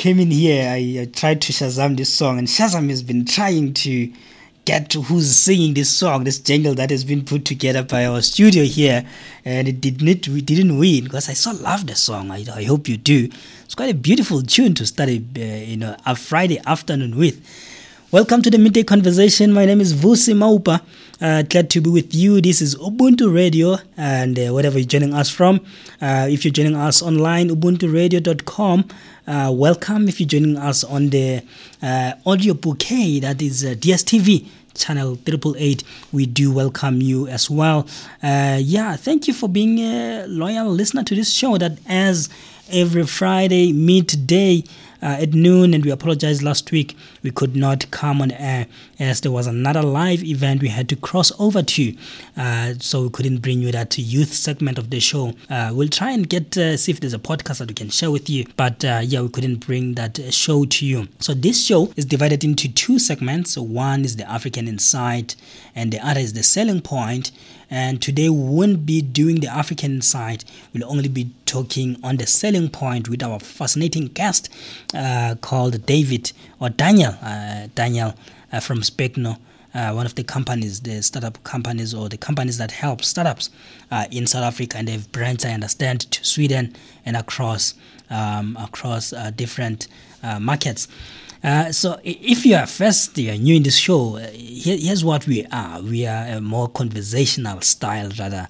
came in here, I, I, tried to Shazam this song, and Shazam has been trying to get to who's singing this song, this jingle that has been put together by our studio here, and it did not, we didn't win because I so love the song. I, I hope you do. It's quite a beautiful tune to start a, uh, you know, a Friday afternoon with. Welcome to the midday conversation. My name is Vusi Maupa. Uh, glad to be with you. This is Ubuntu Radio, and uh, you're joining us from, uh, if you're joining us online, ubuntu-radio.com. Uh, welcome. If you're joining us on the uh, audio bouquet, that is uh, DSTV channel triple eight we do welcome you as well uh, yeah thank you for being a loyal listener to this show that as every friday midday at noon, and we apologize last week we could not come on air as there was another live event we had to cross over to, uh, so we couldn't bring you that youth segment of the show. Uh, we'll try and get uh, see if there's a podcast that we can share with you, but uh, yeah, we couldn't bring that show to you. So this show is divided into two segments. So one is the African Insight, and the other is the Selling Point. And today we won't be doing the African side. We'll only be talking on the selling point with our fascinating guest uh, called David or Daniel. Uh, Daniel uh, from Specno. Uh, one of the companies, the startup companies or the companies that help startups uh, in South Africa, and they've branched, I understand, to Sweden and across um, across uh, different markets. Uh, so if you are first you are new in this show, uh, here, here's what we are. We are a more conversational style rather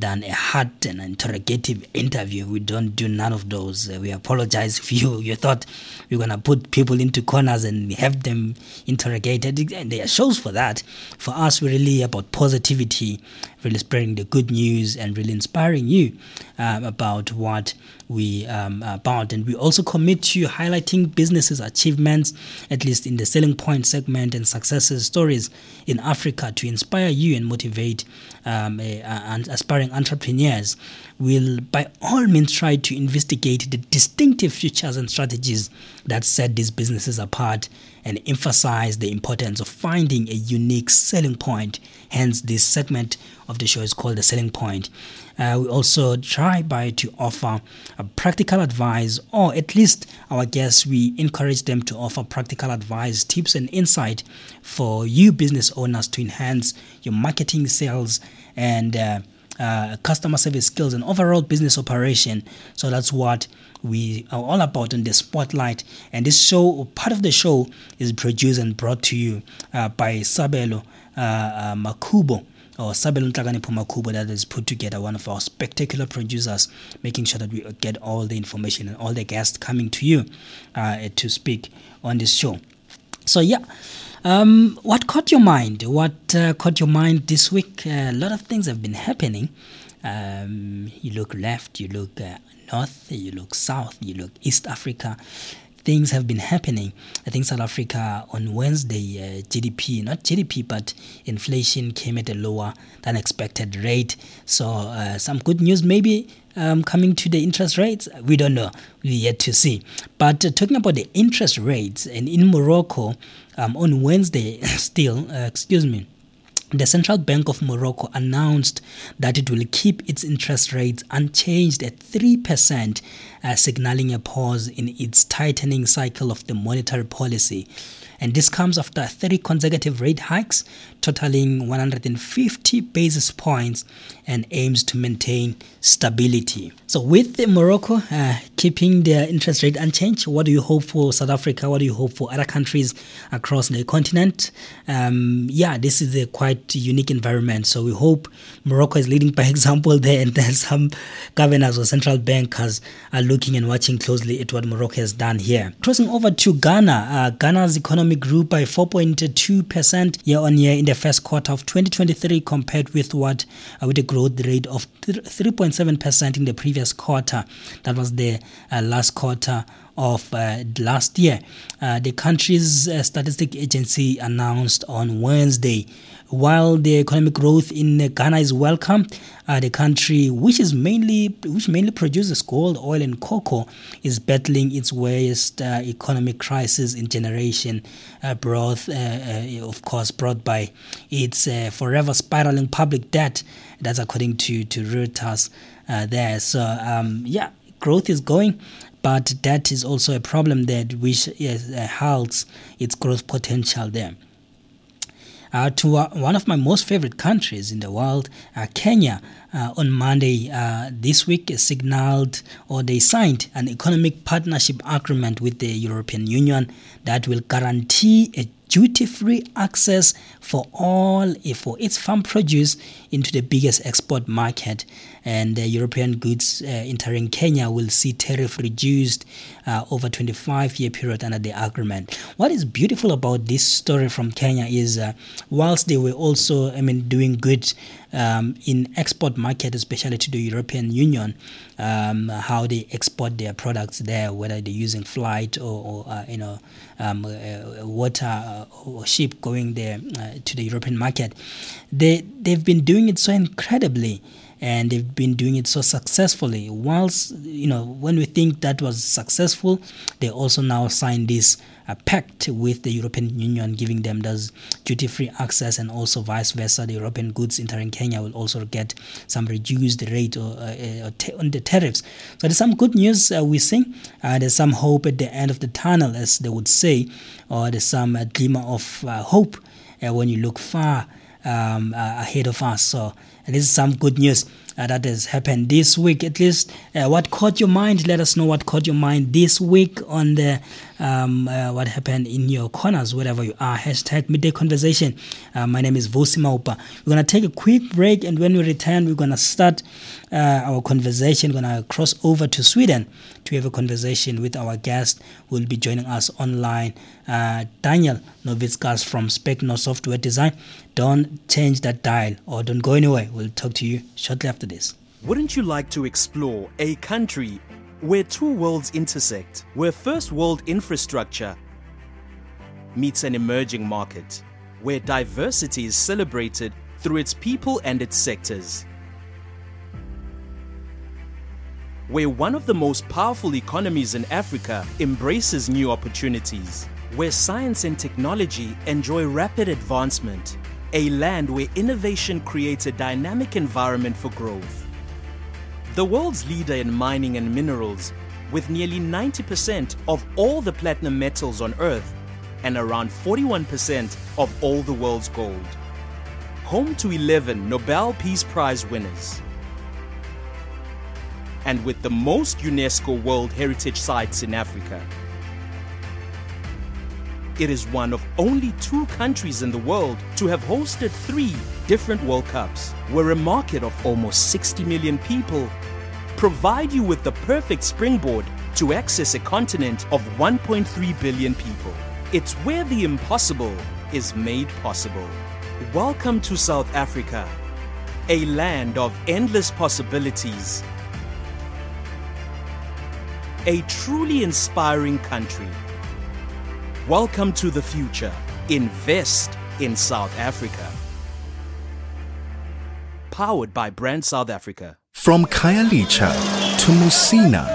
than a hard and interrogative interview. We don't do none of those. Uh, we apologize if you you thought we are gonna put people into corners and have them interrogated. And there are shows for that. For us, we're really about positivity, really spreading the good news and really inspiring you um, about what we um, about. And we also commit to highlighting businesses' achievements, at least in the selling point segment and successes stories in Africa to inspire you and motivate um, aspiring entrepreneurs. We'll by all means try to investigate the distinctive features and strategies that set these businesses apart and emphasize the importance of finding a unique selling point. Hence, this segment of the show is called the selling point. Uh, we also try by to offer practical advice, or at least our guests, we encourage them to offer practical advice, tips, and insight for you business owners to enhance your marketing, sales, and uh, uh, customer service skills and overall business operation. So that's what we are all about in the spotlight. And this show, part of the show, is produced and brought to you uh, by Sabelo uh, uh Makubo or Sabelo Nhlakanipho Makubo that has put together one of our spectacular producers, making sure that we get all the information and all the guests coming to you uh, to speak on this show. So yeah. Um, what caught your mind? What uh, caught your mind this week? Uh, a lot of things have been happening. Um, you look left, you look uh, north, you look south, you look East Africa. Things have been happening. I think South Africa on Wednesday, uh, GDP, not GDP, but inflation came at a lower than expected rate. So, uh, some good news maybe um, coming to the interest rates? We don't know. We yet to see. But uh, talking about the interest rates, and in Morocco, um, on Wednesday, still, uh, excuse me, the Central Bank of Morocco announced that it will keep its interest rates unchanged at 3%, uh, signaling a pause in its tightening cycle of the monetary policy. And this comes after three consecutive rate hikes, totaling 150 basis points, and aims to maintain stability. So, with Morocco uh, keeping their interest rate unchanged, what do you hope for South Africa? What do you hope for other countries across the continent? Um, yeah, this is a quite unique environment. So, we hope Morocco is leading by example there, and then some governors or central bankers are looking and watching closely at what Morocco has done here. Crossing over to Ghana, uh, Ghana's economy grew by 4.2% year on year in the first quarter of 2023 compared with what uh, with a growth rate of 3.7% in the previous quarter. That was the uh, last quarter of uh, last year. Uh, the country's uh, statistic agency announced on Wednesday while the economic growth in Ghana is welcome, uh, the country, which is mainly which mainly produces gold, oil, and cocoa, is battling its worst uh, economic crisis in generation, uh, brought, uh, uh, of course, brought by its uh, forever spiraling public debt. That's according to to Reuters. there, so um, yeah, growth is going but that is also a problem that which uh, halts its growth potential there. Uh, to uh, one of my most favorite countries in the world, uh, Kenya, uh, on Monday uh, this week signaled or they signed an economic partnership agreement with the European Union that will guarantee a duty-free access for all for its farm produce into the biggest export market and the European goods uh, entering Kenya will see tariff reduced uh, over 25 year period under the agreement. What is beautiful about this story from Kenya is uh, whilst they were also I mean doing good um, in export market, especially to the European Union, um, how they export their products there, whether they're using flight or, or uh, you know um, uh, water uh, or ship going there uh, to the European market. They they've been doing it so incredibly and they've been doing it so successfully. Whilst you know, when we think that was successful, they also now signed this uh, pact with the European Union, giving them those duty-free access, and also vice versa. The European goods entering Kenya will also get some reduced rate or, uh, uh on the tariffs. So there's some good news uh, we see. Uh, there's some hope at the end of the tunnel, as they would say, or there's some uh, glimmer of hope when you look far um, ahead of us. So this is some good news uh, that has happened this week. At least, uh, what caught your mind? Let us know what caught your mind this week on the um, uh, what happened in your corners, wherever you are. Hashtag midday conversation. Uh, my name is Vusi Maupa. We're gonna take a quick break, and when we return, we're gonna start uh, our conversation. We're gonna cross over to Sweden to have a conversation with our guest who will be joining us online, uh, Daniel Novitskas from Specno Software Design. Don't change that dial or don't go anywhere. We'll talk to you shortly after this. Wouldn't you like to explore a country where two worlds intersect, where first world infrastructure meets an emerging market, where diversity is celebrated through its people and its sectors? where one of the most powerful economies in Africa embraces new opportunities, where science and technology enjoy rapid advancement, a land where innovation creates a dynamic environment for growth. The world's leader in mining and minerals, with nearly 90% of all the platinum metals on Earth and around 41% of all the world's gold. Home to 11 Nobel Peace Prize winners and with the most UNESCO World Heritage Sites in Africa. It is one of only two countries in the world to have hosted three different World Cups, where a market of almost 60 million people provide you with the perfect springboard to access a continent of 1.3 billion people. It's where the impossible is made possible. Welcome to South Africa, a land of endless possibilities a truly inspiring country. Welcome to the future. Invest in South Africa. Powered by Brand South Africa. From Khayelitsha to Musina,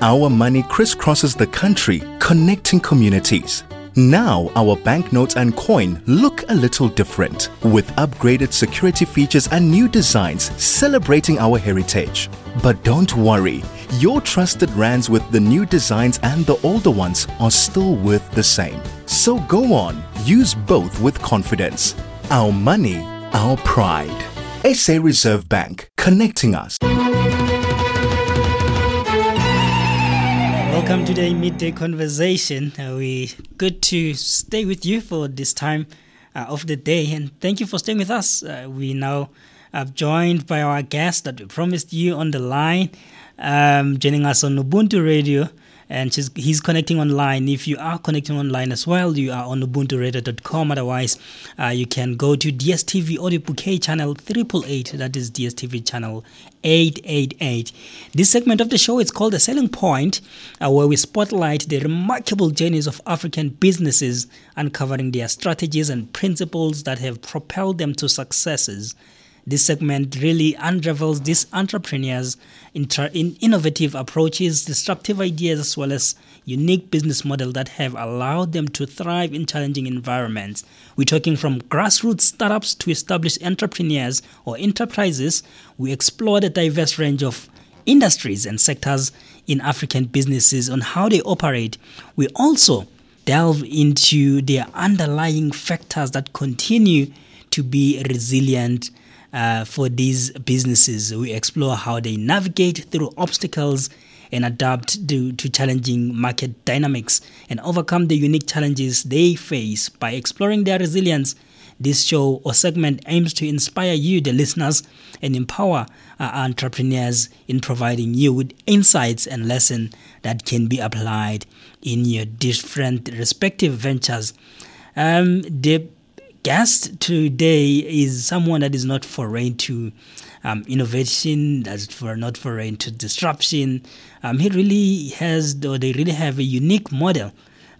our money crisscrosses the country, connecting communities. Now, our banknotes and coin look a little different with upgraded security features and new designs celebrating our heritage. But don't worry, your trusted rands with the new designs and the older ones are still worth the same. So go on, use both with confidence. Our money, our pride. SA Reserve Bank, connecting us. Welcome to the midday conversation. Uh, we good to stay with you for this time uh, of the day, and thank you for staying with us. Uh, we now are joined by our guest that we promised you on the line, um, joining us on Ubuntu Radio and he's connecting online. If you are connecting online as well, you are on ubuntu.radio.com. Otherwise, uh, you can go to DSTV Audio Bouquet channel 888. That is DSTV channel 888. This segment of the show is called The Selling Point, uh, where we spotlight the remarkable journeys of African businesses, uncovering their strategies and principles that have propelled them to successes this segment really unravels these entrepreneurs' inter- in innovative approaches, disruptive ideas, as well as unique business model that have allowed them to thrive in challenging environments. We're talking from grassroots startups to established entrepreneurs or enterprises. We explore the diverse range of industries and sectors in African businesses on how they operate. We also delve into their underlying factors that continue to be resilient uh, for these businesses. We explore how they navigate through obstacles and adapt to, to challenging market dynamics and overcome the unique challenges they face by exploring their resilience. This show or segment aims to inspire you, the listeners, and empower uh, entrepreneurs in providing you with insights and lessons that can be applied in your different respective ventures. Um, the guest today is someone that is not foreign to um, innovation, that's for not foreign to disruption. Um, he really has, or they really have a unique model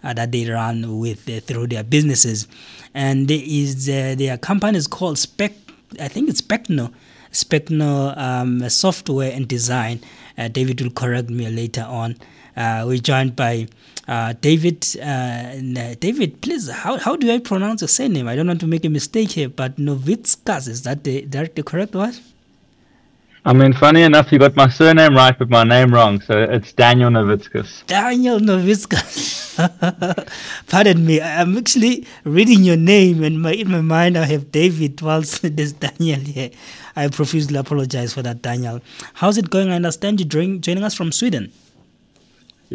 uh, that they run with uh, through their businesses, and is uh, their company is called Spec. I think it's Specno, Specno um, Software and Design. Uh, David will correct me later on. Uh, we're joined by uh, David. Uh, David, please, how, how do I pronounce your surname? I don't want to make a mistake here, but Novitskas, is that the, that the correct word? I mean, funny enough, you got my surname right, but my name wrong. So it's Daniel Novitskas. Daniel Novitskas. Pardon me. I'm actually reading your name, and my, in my mind, I have David, whilst there's Daniel here. I profusely apologize for that, Daniel. How's it going? I understand you join, joining us from Sweden.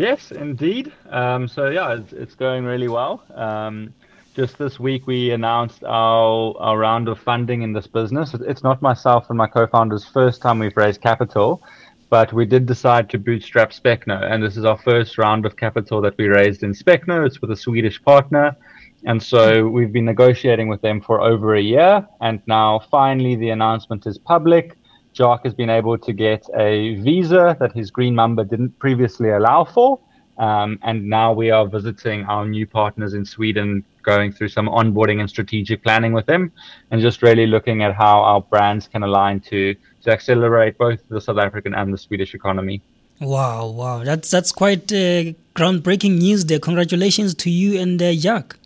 Yes, indeed. Um, so yeah, it's, it's, going really well. Um, just this week, we announced our, our round of funding in this business. It's not myself and my co-founder's first time we've raised capital, but we did decide to bootstrap Specno, and this is our first round of capital that we raised in Specno. It's with a Swedish partner. And so we've been negotiating with them for over a year, and now finally the announcement is public. Jock has been able to get a visa that his green Mamba didn't previously allow for. Um, and now we are visiting our new partners in Sweden, going through some onboarding and strategic planning with them, and just really looking at how our brands can align to to accelerate both the South African and the Swedish economy. Wow, wow, that's that's quite uh, groundbreaking news there. Congratulations to you and uh, Jack.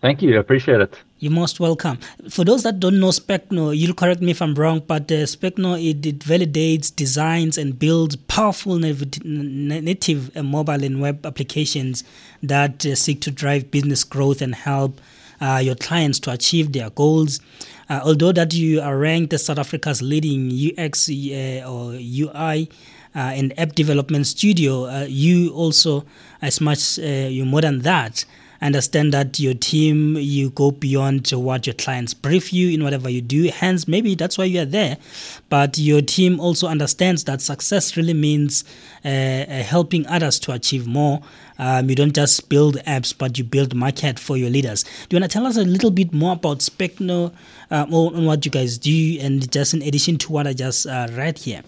Thank you. I appreciate it. You're most welcome. For those that don't know Specno, you'll correct me if I'm wrong, but uh, Specno it, it, validates, designs, and builds powerful native uh, mobile and web applications that uh, seek to drive business growth and help uh, your clients to achieve their goals. Uh, although that you are ranked as South Africa's leading UX uh, or UI and app development studio, you also, as much you're more than that understand that your team you go beyond what your clients brief you in whatever you do. Hence maybe that's why you are there. But your team also understands that success really means uh, uh, helping others to achieve more. Um, you don't just build apps but you build market for your leaders. Do you want to tell us a little bit more about specno uh, on what you guys do? And just in addition to what i just uh, read here.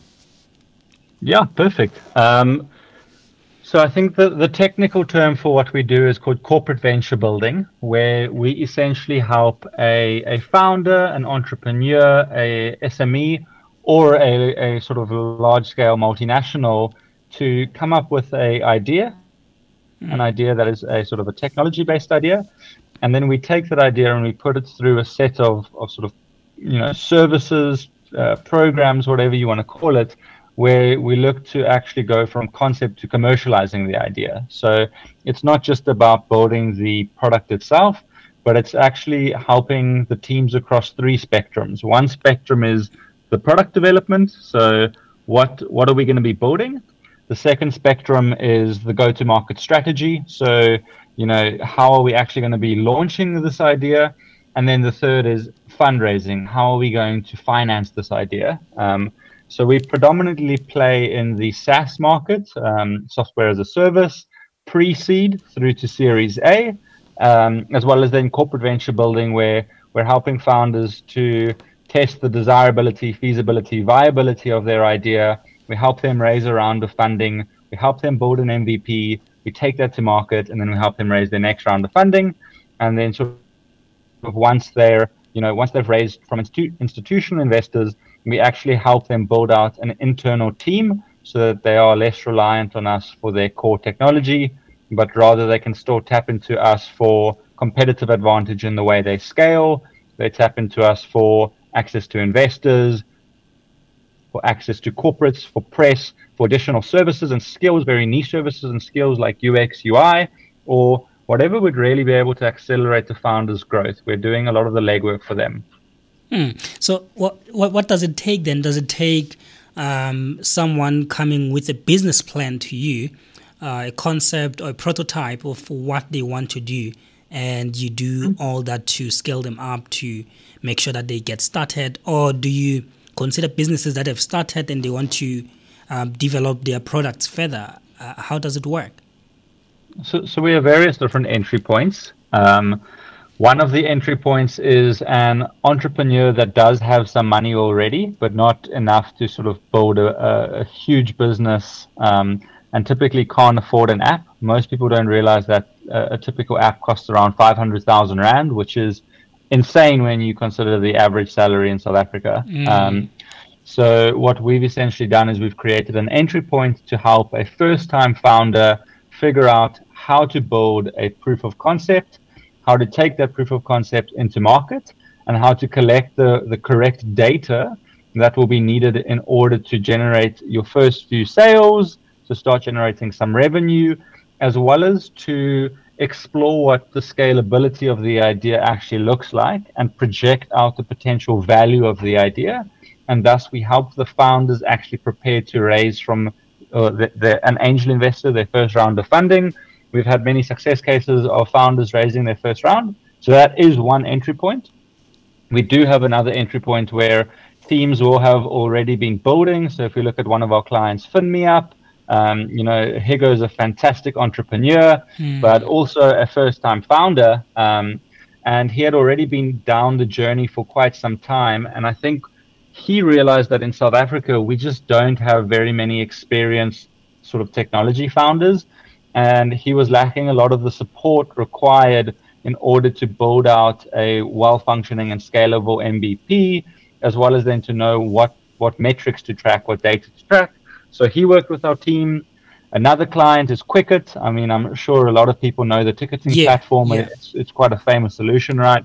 Yeah perfect. Um, so I think the, the technical term for what we do is called corporate venture building, where we essentially help a, a founder, an entrepreneur, a SME, or a, a sort of large scale multinational to come up with a idea, mm. an idea that is a sort of a technology based idea. And then we take that idea and we put it through a set of, of sort of, you know, services, uh, programs, whatever you want to call it, where we look to actually go from concept to commercializing the idea. So it's not just about building the product itself, but it's actually helping the teams across three spectrums. One spectrum is the product development. So what what are we going to be building? The second spectrum is the go-to-market strategy. So you know how are we actually going to be launching this idea? And then the third is fundraising. How are we going to finance this idea? Um, so we predominantly play in the SaaS market, um, software as a service, pre-seed through to Series A, um, as well as then corporate venture building, where we're helping founders to test the desirability, feasibility, viability of their idea. We help them raise a round of funding. We help them build an MVP. We take that to market, and then we help them raise their next round of funding. And then sort of once they're, you know, once they've raised from institu- institutional investors, we actually help them build out an internal team so that they are less reliant on us for their core technology, but rather they can still tap into us for competitive advantage in the way they scale. They tap into us for access to investors, for access to corporates, for press, for additional services and skills, very niche services and skills like UX, UI, or whatever would really be able to accelerate the founders' growth. We're doing a lot of the legwork for them. Hmm. So, what, what what does it take then? Does it take um, someone coming with a business plan to you, uh, a concept or a prototype of what they want to do, and you do mm-hmm. all that to scale them up to make sure that they get started, or do you consider businesses that have started and they want to um, develop their products further? Uh, how does it work? So, so we have various different entry points. Um, one of the entry points is an entrepreneur that does have some money already, but not enough to sort of build a, a huge business um, and typically can't afford an app. Most people don't realize that a, a typical app costs around 500,000 Rand, which is insane when you consider the average salary in South Africa. Mm. Um, so, what we've essentially done is we've created an entry point to help a first time founder figure out how to build a proof of concept how to take that proof of concept into market, and how to collect the, the correct data that will be needed in order to generate your first few sales, to start generating some revenue, as well as to explore what the scalability of the idea actually looks like and project out the potential value of the idea. And thus, we help the founders actually prepare to raise from uh, the, the, an angel investor their first round of funding We've had many success cases of founders raising their first round. So that is one entry point. We do have another entry point where teams will have already been building. So if we look at one of our clients, FinMeUp, um, you know, Higo is a fantastic entrepreneur, mm. but also a first time founder. Um, and he had already been down the journey for quite some time. And I think he realized that in South Africa, we just don't have very many experienced sort of technology founders and he was lacking a lot of the support required in order to build out a well-functioning and scalable MVP, as well as then to know what what metrics to track, what data to track. So he worked with our team. Another client is Quicket. I mean, I'm sure a lot of people know the ticketing yeah, platform. Yeah. It's, it's quite a famous solution, right?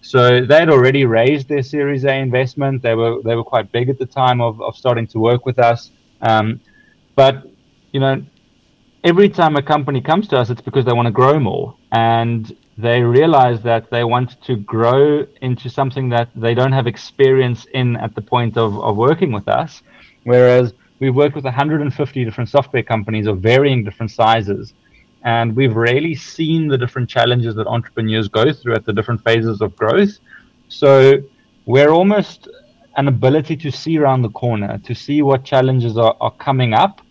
So they had already raised their Series A investment. They were they were quite big at the time of, of starting to work with us. Um, but you know, every time a company comes to us, it's because they want to grow more. And they realize that they want to grow into something that they don't have experience in at the point of, of working with us. Whereas we've worked with 150 different software companies of varying different sizes. And we've really seen the different challenges that entrepreneurs go through at the different phases of growth. So we're almost an ability to see around the corner, to see what challenges are, are coming up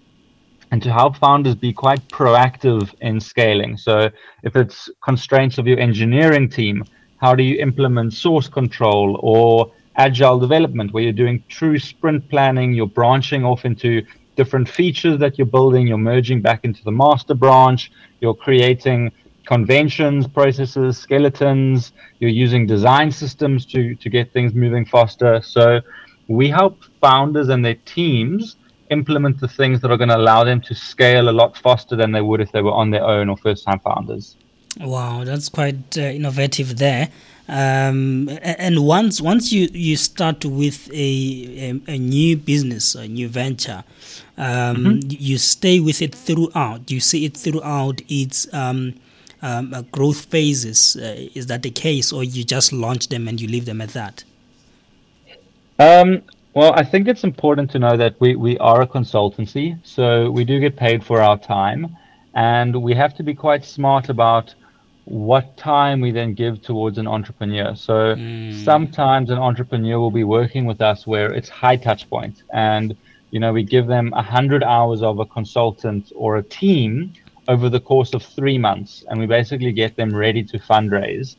and to help founders be quite proactive in scaling. So, if it's constraints of your engineering team, how do you implement source control or agile development where you're doing true sprint planning, you're branching off into different features that you're building, you're merging back into the master branch, you're creating conventions, processes, skeletons, you're using design systems to, to get things moving faster. So, we help founders and their teams implement the things that are going to allow them to scale a lot faster than they would if they were on their own or first time founders. Wow, that's quite uh, innovative there. Um, and once once you, you start with a, a, a new business, a new venture, um, mm-hmm. you stay with it throughout. You see it throughout its um, um uh, growth phases. Uh, is that the case, or you just launch them and you leave them at that? Um, well, I think it's important to know that we, we are a consultancy, so we do get paid for our time, and we have to be quite smart about what time we then give towards an entrepreneur. So mm. sometimes an entrepreneur will be working with us where it's high touch point, and you know we give them a hundred hours of a consultant or a team over the course of three months, and we basically get them ready to fundraise,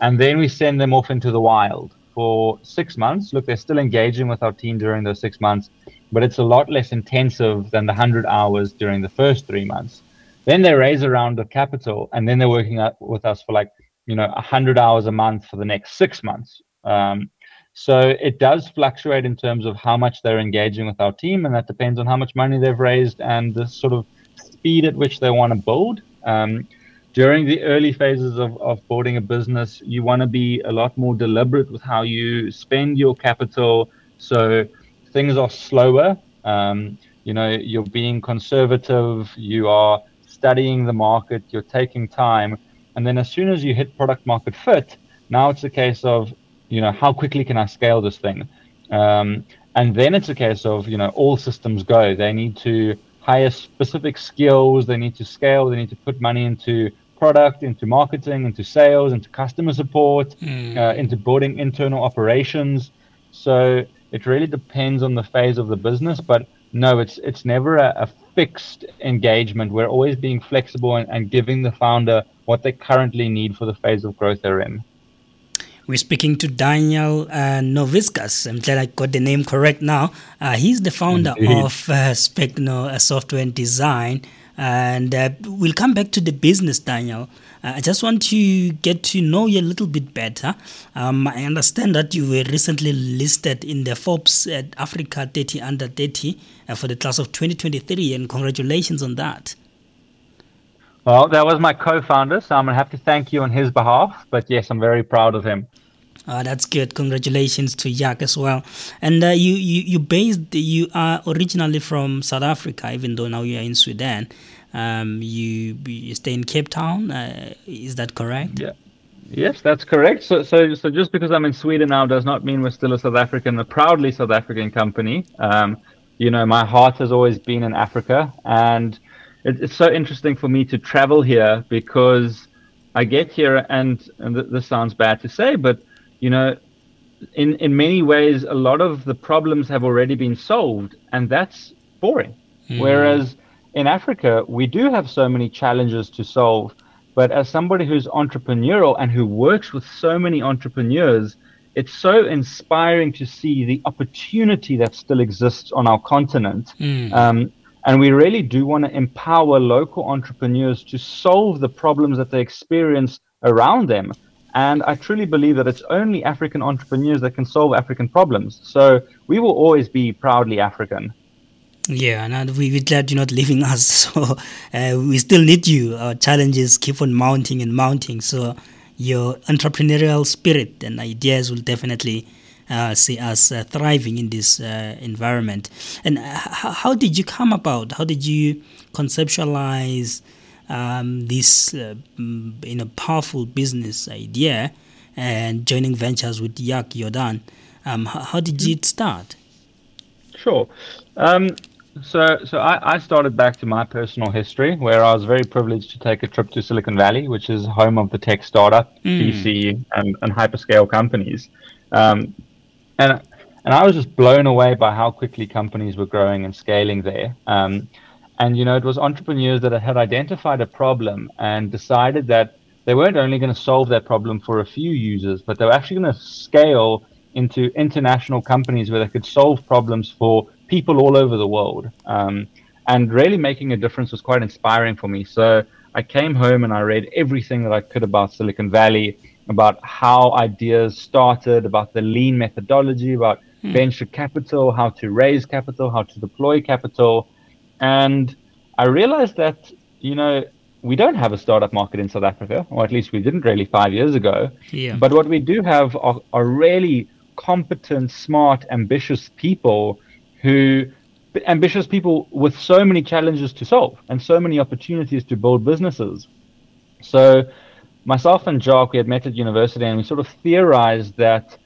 and then we send them off into the wild for six months. Look, they're still engaging with our team during those six months, but it's a lot less intensive than the 100 hours during the first three months. Then they raise a round of capital, and then they're working with us for like, you know, 100 hours a month for the next six months. Um, so it does fluctuate in terms of how much they're engaging with our team, and that depends on how much money they've raised and the sort of speed at which they want to build. Um, during the early phases of, of building a business, you want to be a lot more deliberate with how you spend your capital. So things are slower. Um, you know, you're being conservative, you are studying the market, you're taking time, and then as soon as you hit product market fit, now it's a case of, you know, how quickly can I scale this thing? Um, and then it's a case of, you know, all systems go. They need to hire specific skills, they need to scale, they need to put money into product, into marketing, into sales, into customer support, mm. uh, into building internal operations. So it really depends on the phase of the business, but no, it's it's never a, a fixed engagement. We're always being flexible and, and giving the founder what they currently need for the phase of growth they're in. We're speaking to Daniel uh, Novitskas. I'm glad I got the name correct now. Uh, he's the founder Indeed. of uh, Specno Software and Design. And uh, we'll come back to the business, Daniel. Uh, I just want to get to know you a little bit better. Um, I understand that you were recently listed in the Forbes Africa 30 Under 30 uh, for the class of 2023, and congratulations on that. Well, that was my co-founder, so I'm gonna have to thank you on his behalf. But yes, I'm very proud of him. Uh, that's good. Congratulations to Yak as well. And uh, you, you, you based, you are originally from South Africa, even though now you are in Sweden. Um, you, you stay in Cape Town. Uh, is that correct? Yeah. Yes, that's correct. So, so, so just because I'm in Sweden now does not mean we're still a South African, a proudly South African company. Um, you know, my heart has always been in Africa, and it, it's so interesting for me to travel here because I get here, and, and th- this sounds bad to say, but you know, in in many ways, a lot of the problems have already been solved, and that's boring. Mm. Whereas in Africa, we do have so many challenges to solve. But as somebody who's entrepreneurial and who works with so many entrepreneurs, it's so inspiring to see the opportunity that still exists on our continent. Mm. Um, and we really do want to empower local entrepreneurs to solve the problems that they experience around them. And I truly believe that it's only African entrepreneurs that can solve African problems. So we will always be proudly African. Yeah, and we, we're glad you're not leaving us. So uh, we still need you. Our challenges keep on mounting and mounting. So your entrepreneurial spirit and ideas will definitely uh, see us uh, thriving in this uh, environment. And h- how did you come about? How did you conceptualize? Um, this uh, mm, in a powerful business idea and joining ventures with Yak Jordan. Um, how, how, did it start? Sure. Um, so, so I, I, started back to my personal history, where I was very privileged to take a trip to Silicon Valley, which is home of the tech startup, mm. VC, and, and hyperscale companies. Um, and and I was just blown away by how quickly companies were growing and scaling there. Um, and you know, it was entrepreneurs that had identified a problem and decided that they weren't only going to solve that problem for a few users, but they were actually going to scale into international companies where they could solve problems for people all over the world. Um, and really making a difference was quite inspiring for me. So I came home and I read everything that I could about Silicon Valley, about how ideas started, about the lean methodology, about hmm. venture capital, how to raise capital, how to deploy capital. And I realized that, you know, we don't have a startup market in South Africa, or at least we didn't really five years ago. Yeah. But what we do have are, are really competent, smart, ambitious people who ambitious people with so many challenges to solve and so many opportunities to build businesses. So myself and Jock, we had met at university and we sort of theorized that,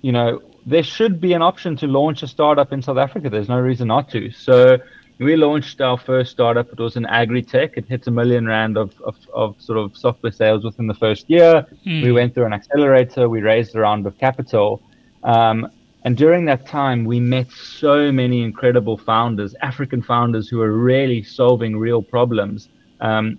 you know, there should be an option to launch a startup in South Africa. There's no reason not to. So we launched our first startup. It was an agri-tech. It hit a million rand of, of, of sort of software sales within the first year. Mm. We went through an accelerator. We raised a round of capital. Um, and during that time, we met so many incredible founders, African founders who were really solving real problems. Um,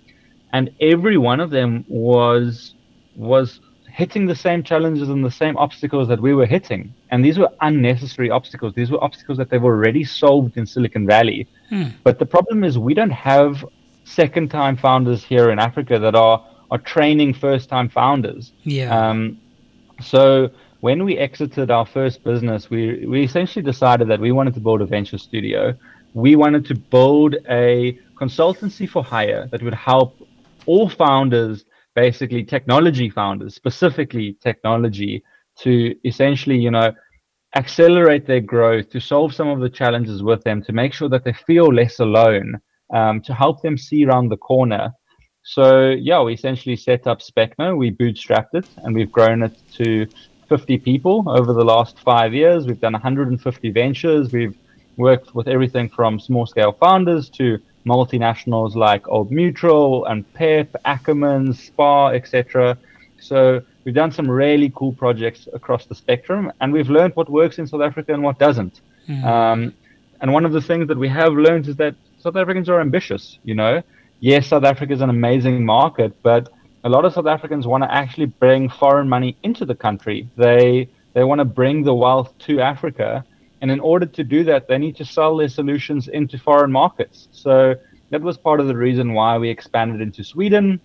and every one of them was was hitting the same challenges and the same obstacles that we were hitting. And these were unnecessary obstacles. These were obstacles that they've already solved in Silicon Valley. Hmm. But the problem is we don't have second time founders here in Africa that are, are training first time founders. Yeah. Um, so when we exited our first business, we, we essentially decided that we wanted to build a venture studio. We wanted to build a consultancy for hire that would help all founders basically technology founders, specifically technology, to essentially, you know, accelerate their growth, to solve some of the challenges with them, to make sure that they feel less alone, um, to help them see around the corner. So yeah, we essentially set up Specno. We bootstrapped it, and we've grown it to 50 people over the last five years. We've done 150 ventures. We've worked with everything from small scale founders to multinationals like Old Mutual and PEP, Ackerman, Spar, etc. So we've done some really cool projects across the spectrum, and we've learned what works in South Africa and what doesn't. Mm. Um, and one of the things that we have learned is that South Africans are ambitious. You know, yes, South Africa is an amazing market, but a lot of South Africans want to actually bring foreign money into the country. They they want to bring the wealth to Africa, and in order to do that, they need to sell their solutions into foreign markets. So that was part of the reason why we expanded into Sweden.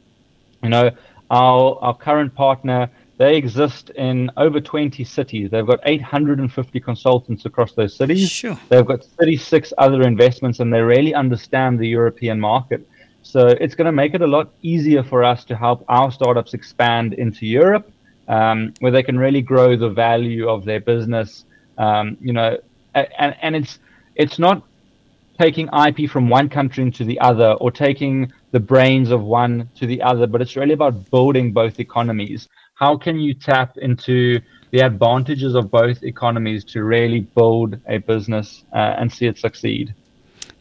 You know, our our current partner they exist in over 20 cities. They've got 850 consultants across those cities. Sure. They've got 36 other investments, and they really understand the European market. So it's going to make it a lot easier for us to help our startups expand into Europe, um, where they can really grow the value of their business. Um, you know, and and it's it's not taking IP from one country into the other or taking the brains of one to the other, but it's really about building both economies. How can you tap into the advantages of both economies to really build a business uh, and see it succeed?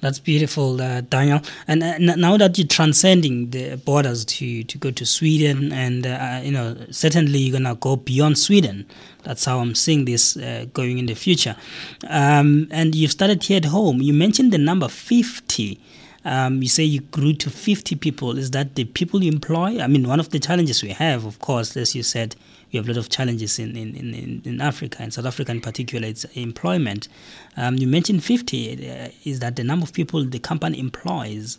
That's beautiful, uh, Daniel. And uh, now that you're transcending the borders to, to go to Sweden, and uh, you know certainly you're gonna go beyond Sweden. That's how I'm seeing this uh, going in the future. Um, and you've started here at home. You mentioned the number fifty. Um, you say you grew to 50 people. Is that the people you employ? I mean, one of the challenges we have, of course, as you said, we have a lot of challenges in, in, in, in Africa, in South Africa in particular, it's employment. Um, you mentioned 50. Uh, is that the number of people the company employs?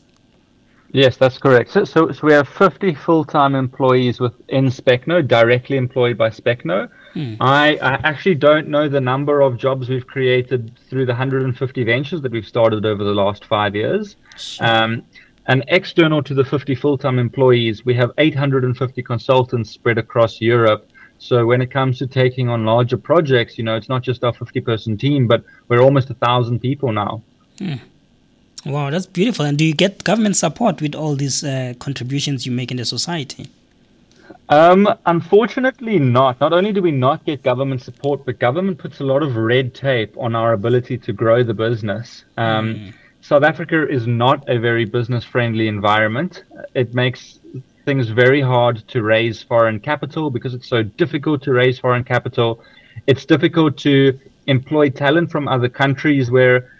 Yes, that's correct. So, so, so we have 50 full-time employees within Specno, directly employed by Specno. Hmm. I, I, actually don't know the number of jobs we've created through the 150 ventures that we've started over the last five years. Sure. Um, and external to the 50 full-time employees, we have 850 consultants spread across Europe so when it comes to taking on larger projects, you know, it's not just our 50 person team, but we're almost a thousand people now. Hmm. Wow, that's beautiful. And do you get government support with all these uh, contributions you make in the society? Um, unfortunately, not. Not only do we not get government support, but government puts a lot of red tape on our ability to grow the business. Um, mm. South Africa is not a very business friendly environment. It makes things very hard to raise foreign capital because it's so difficult to raise foreign capital. It's difficult to employ talent from other countries where,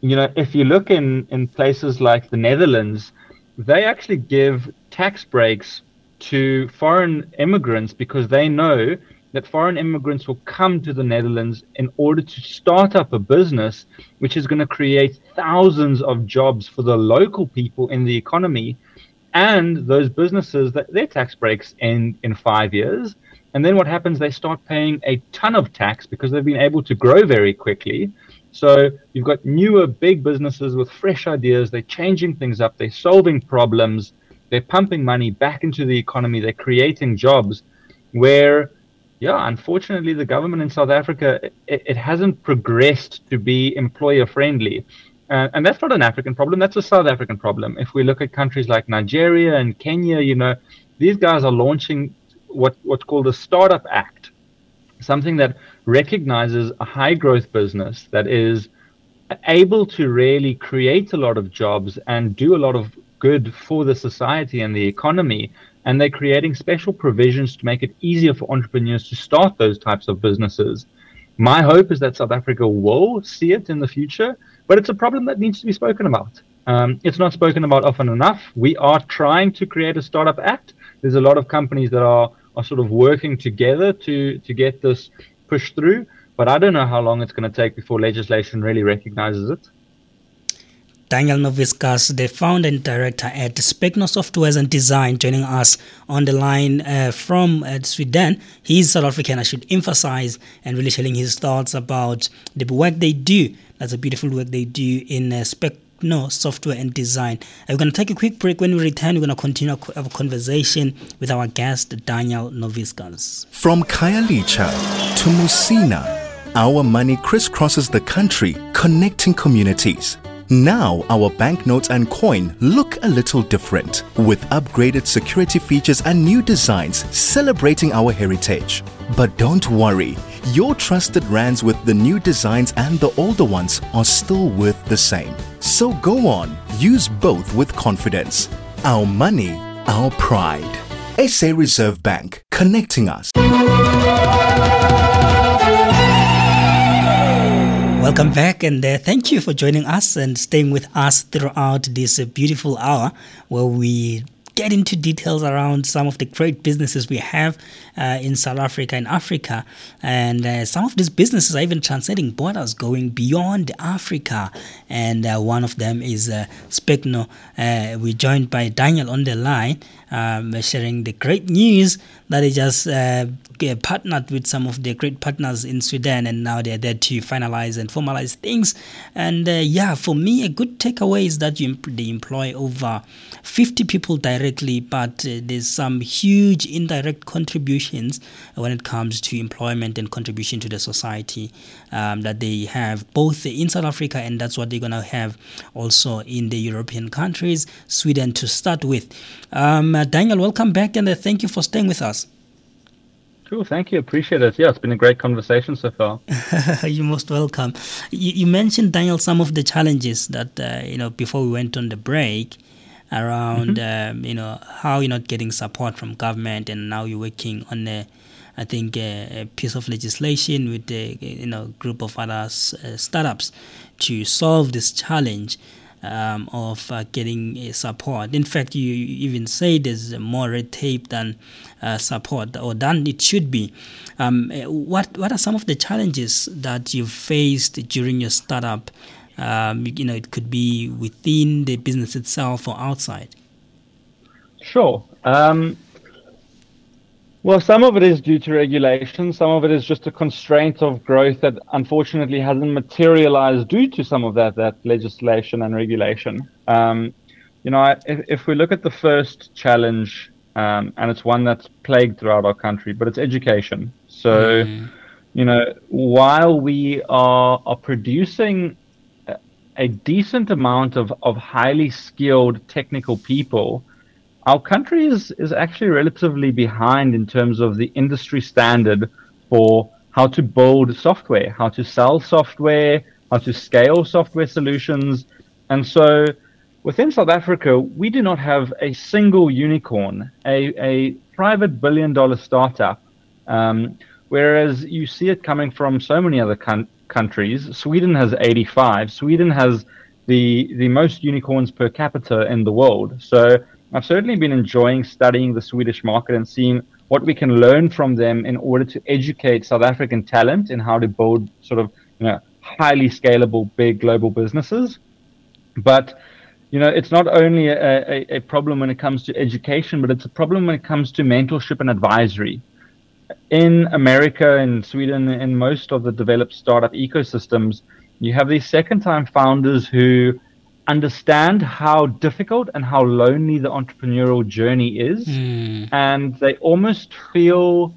you know, if you look in, in places like the Netherlands, they actually give tax breaks to foreign immigrants because they know that foreign immigrants will come to the Netherlands in order to start up a business which is going to create thousands of jobs for the local people in the economy and those businesses that their tax breaks end in five years and then what happens they start paying a ton of tax because they've been able to grow very quickly. So you've got newer big businesses with fresh ideas. They're changing things up. They're solving problems. They're pumping money back into the economy. They're creating jobs where yeah unfortunately the government in south africa it, it hasn't progressed to be employer friendly uh, and that's not an African problem, that's a South African problem. If we look at countries like Nigeria and Kenya, you know, these guys are launching what, what's called a Startup Act, something that recognizes a high growth business that is able to really create a lot of jobs and do a lot of good for the society and the economy. And they're creating special provisions to make it easier for entrepreneurs to start those types of businesses. My hope is that South Africa will see it in the future but it's a problem that needs to be spoken about. Um, it's not spoken about often enough. We are trying to create a startup act. There's a lot of companies that are, are sort of working together to, to get this pushed through, but I don't know how long it's going to take before legislation really recognizes it. Daniel Novitskas, the founder and director at Specno Softwares and Design, joining us on the line uh, from uh, Sweden. He's South African, I should emphasize, and really sharing his thoughts about the work they do that's a beautiful work they do in uh, Specno software and design. Uh, we're going to take a quick break. When we return, we're going to continue our conversation with our guest, Daniel Novitskas. From Khayelitsha to Musina, our money crisscrosses the country, connecting communities. Now, our banknotes and coin look a little different with upgraded security features and new designs celebrating our heritage. But don't worry, your trusted rands with the new designs and the older ones are still worth the same. So go on, use both with confidence. Our money, our pride. SA Reserve Bank, connecting us. Welcome back, and uh, thank you for joining us and staying with us throughout this uh, beautiful hour where we get into details around some of the great businesses we have uh, in South Africa and Africa. And uh, some of these businesses are even transcending borders, going beyond Africa. And uh, one of them is uh, Specno. Uh, we're joined by Daniel on the line, um, sharing the great news that he just uh, partnered with some of the great partners in Sweden, and now they're there to finalize and formalize things. And uh, yeah, for me, a good takeaway is that you, they employ over 50 people directly, but uh, there's some huge indirect contributions when it comes to employment and contribution to the society um, that they have both in South Africa, and that's what they're going to have also in the European countries, Sweden to start with. Um, uh, Daniel, welcome back, and uh, thank you for staying with us. Cool, thank you. Appreciate it. Yeah, it's been a great conversation so far. You're most welcome. You, you, mentioned, Daniel, some of the challenges that, uh, you know, before we went on the break around, mm-hmm. um, you know, how you're not getting support from government and now you're working on a, I think, a, a piece of legislation with a, you know, group of other uh, startups to solve this challenge um, of uh, getting uh, support. In fact, you even say there's more red tape than uh, support, or than it should be. Um, uh, what what are some of the challenges that you've faced during your startup? Um, you know, it could be within the business itself or outside. Sure. Um, well, some of it is due to regulation. Some of it is just a constraint of growth that unfortunately hasn't materialized due to some of that that legislation and regulation. Um, you know, if, if, we look at the first challenge, um, and it's one that's plagued throughout our country, but it's education. So, mm. you know, while we are are producing a decent amount of, of highly skilled technical people our country is, is actually relatively behind in terms of the industry standard for how to build software, how to sell software, how to scale software solutions. And so within South Africa, we do not have a single unicorn, a, a private billion dollar startup. Um, whereas you see it coming from so many other con- countries. Sweden has 85. Sweden has the the most unicorns per capita in the world. So I've certainly been enjoying studying the Swedish market and seeing what we can learn from them in order to educate South African talent in how to build sort of you know highly scalable big global businesses. But you know, it's not only a, a, a problem when it comes to education, but it's a problem when it comes to mentorship and advisory. In America and Sweden, in most of the developed startup ecosystems, you have these second time founders who understand how difficult and how lonely the entrepreneurial journey is. Mm. And they almost feel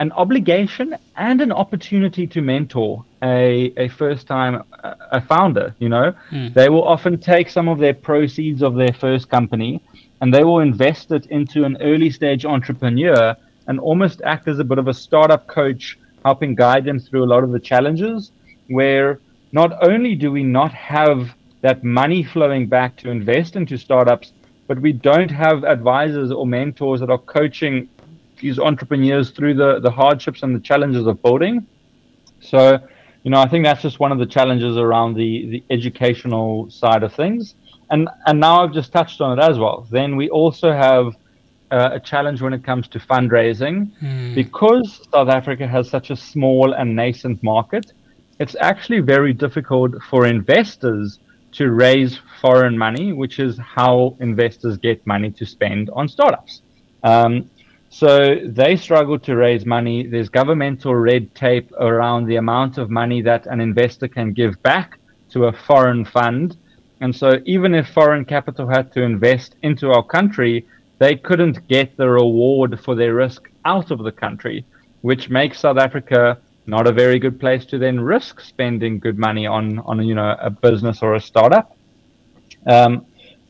an obligation and an opportunity to mentor a, a first time a founder you know mm. they will often take some of their proceeds of their first company and they will invest it into an early stage entrepreneur and almost act as a bit of a startup coach helping guide them through a lot of the challenges where not only do we not have that money flowing back to invest into startups, but we don't have advisors or mentors that are coaching these entrepreneurs through the, the hardships and the challenges of building. So, you know, I think that's just one of the challenges around the, the educational side of things. And, and now I've just touched on it as well. Then we also have uh, a challenge when it comes to fundraising. Mm. Because South Africa has such a small and nascent market, it's actually very difficult for investors to raise foreign money, which is how investors get money to spend on startups. Um, so they struggle to raise money. There's governmental red tape around the amount of money that an investor can give back to a foreign fund. And so even if foreign capital had to invest into our country, they couldn't get the reward for their risk out of the country, which makes South Africa not a very good place to then risk spending good money on on you know a business or a startup. Um,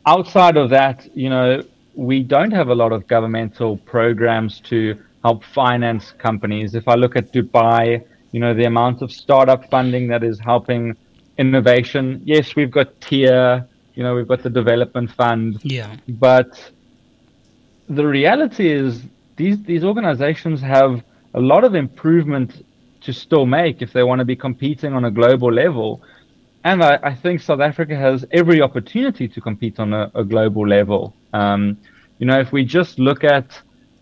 outside of that, you know, we don't have a lot of governmental programs to help finance companies. If I look at Dubai, you know, the amount of startup funding that is helping innovation. Yes, we've got TIA, you know, we've got the development fund. Yeah. But the reality is these these organizations have a lot of improvement to still make if they want to be competing on a global level. And I, I think South Africa has every opportunity to compete on a, a global level. Um, you know, if we just look at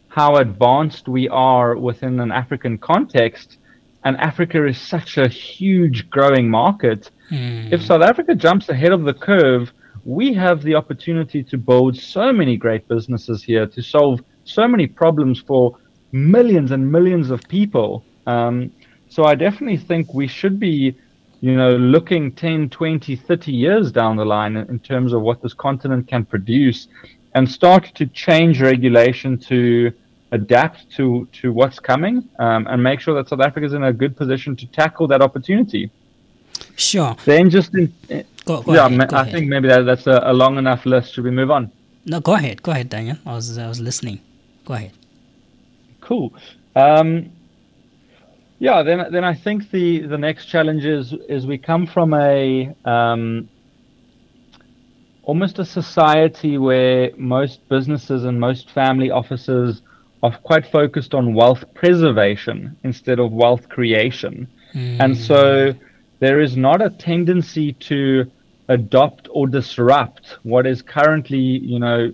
how advanced we are within an African context, and Africa is such a huge growing market. Mm. If South Africa jumps ahead of the curve, we have the opportunity to build so many great businesses here to solve so many problems for millions and millions of people. Um, so I definitely think we should be, you know, looking 10, 20, 30 years down the line in terms of what this continent can produce and start to change regulation to adapt to, to what's coming um, and make sure that South Africa is in a good position to tackle that opportunity. Sure. Then just in, go, go yeah, ahead, I ahead. think maybe that, that's a, a, long enough list. Should we move on? No, go ahead. Go ahead, Daniel. I was I was listening. Go ahead. Cool. Um, yeah, then then I think the the next challenge is is we come from a um, almost a society where most businesses and most family offices are quite focused on wealth preservation instead of wealth creation, mm. and so there is not a tendency to adopt or disrupt what is currently you know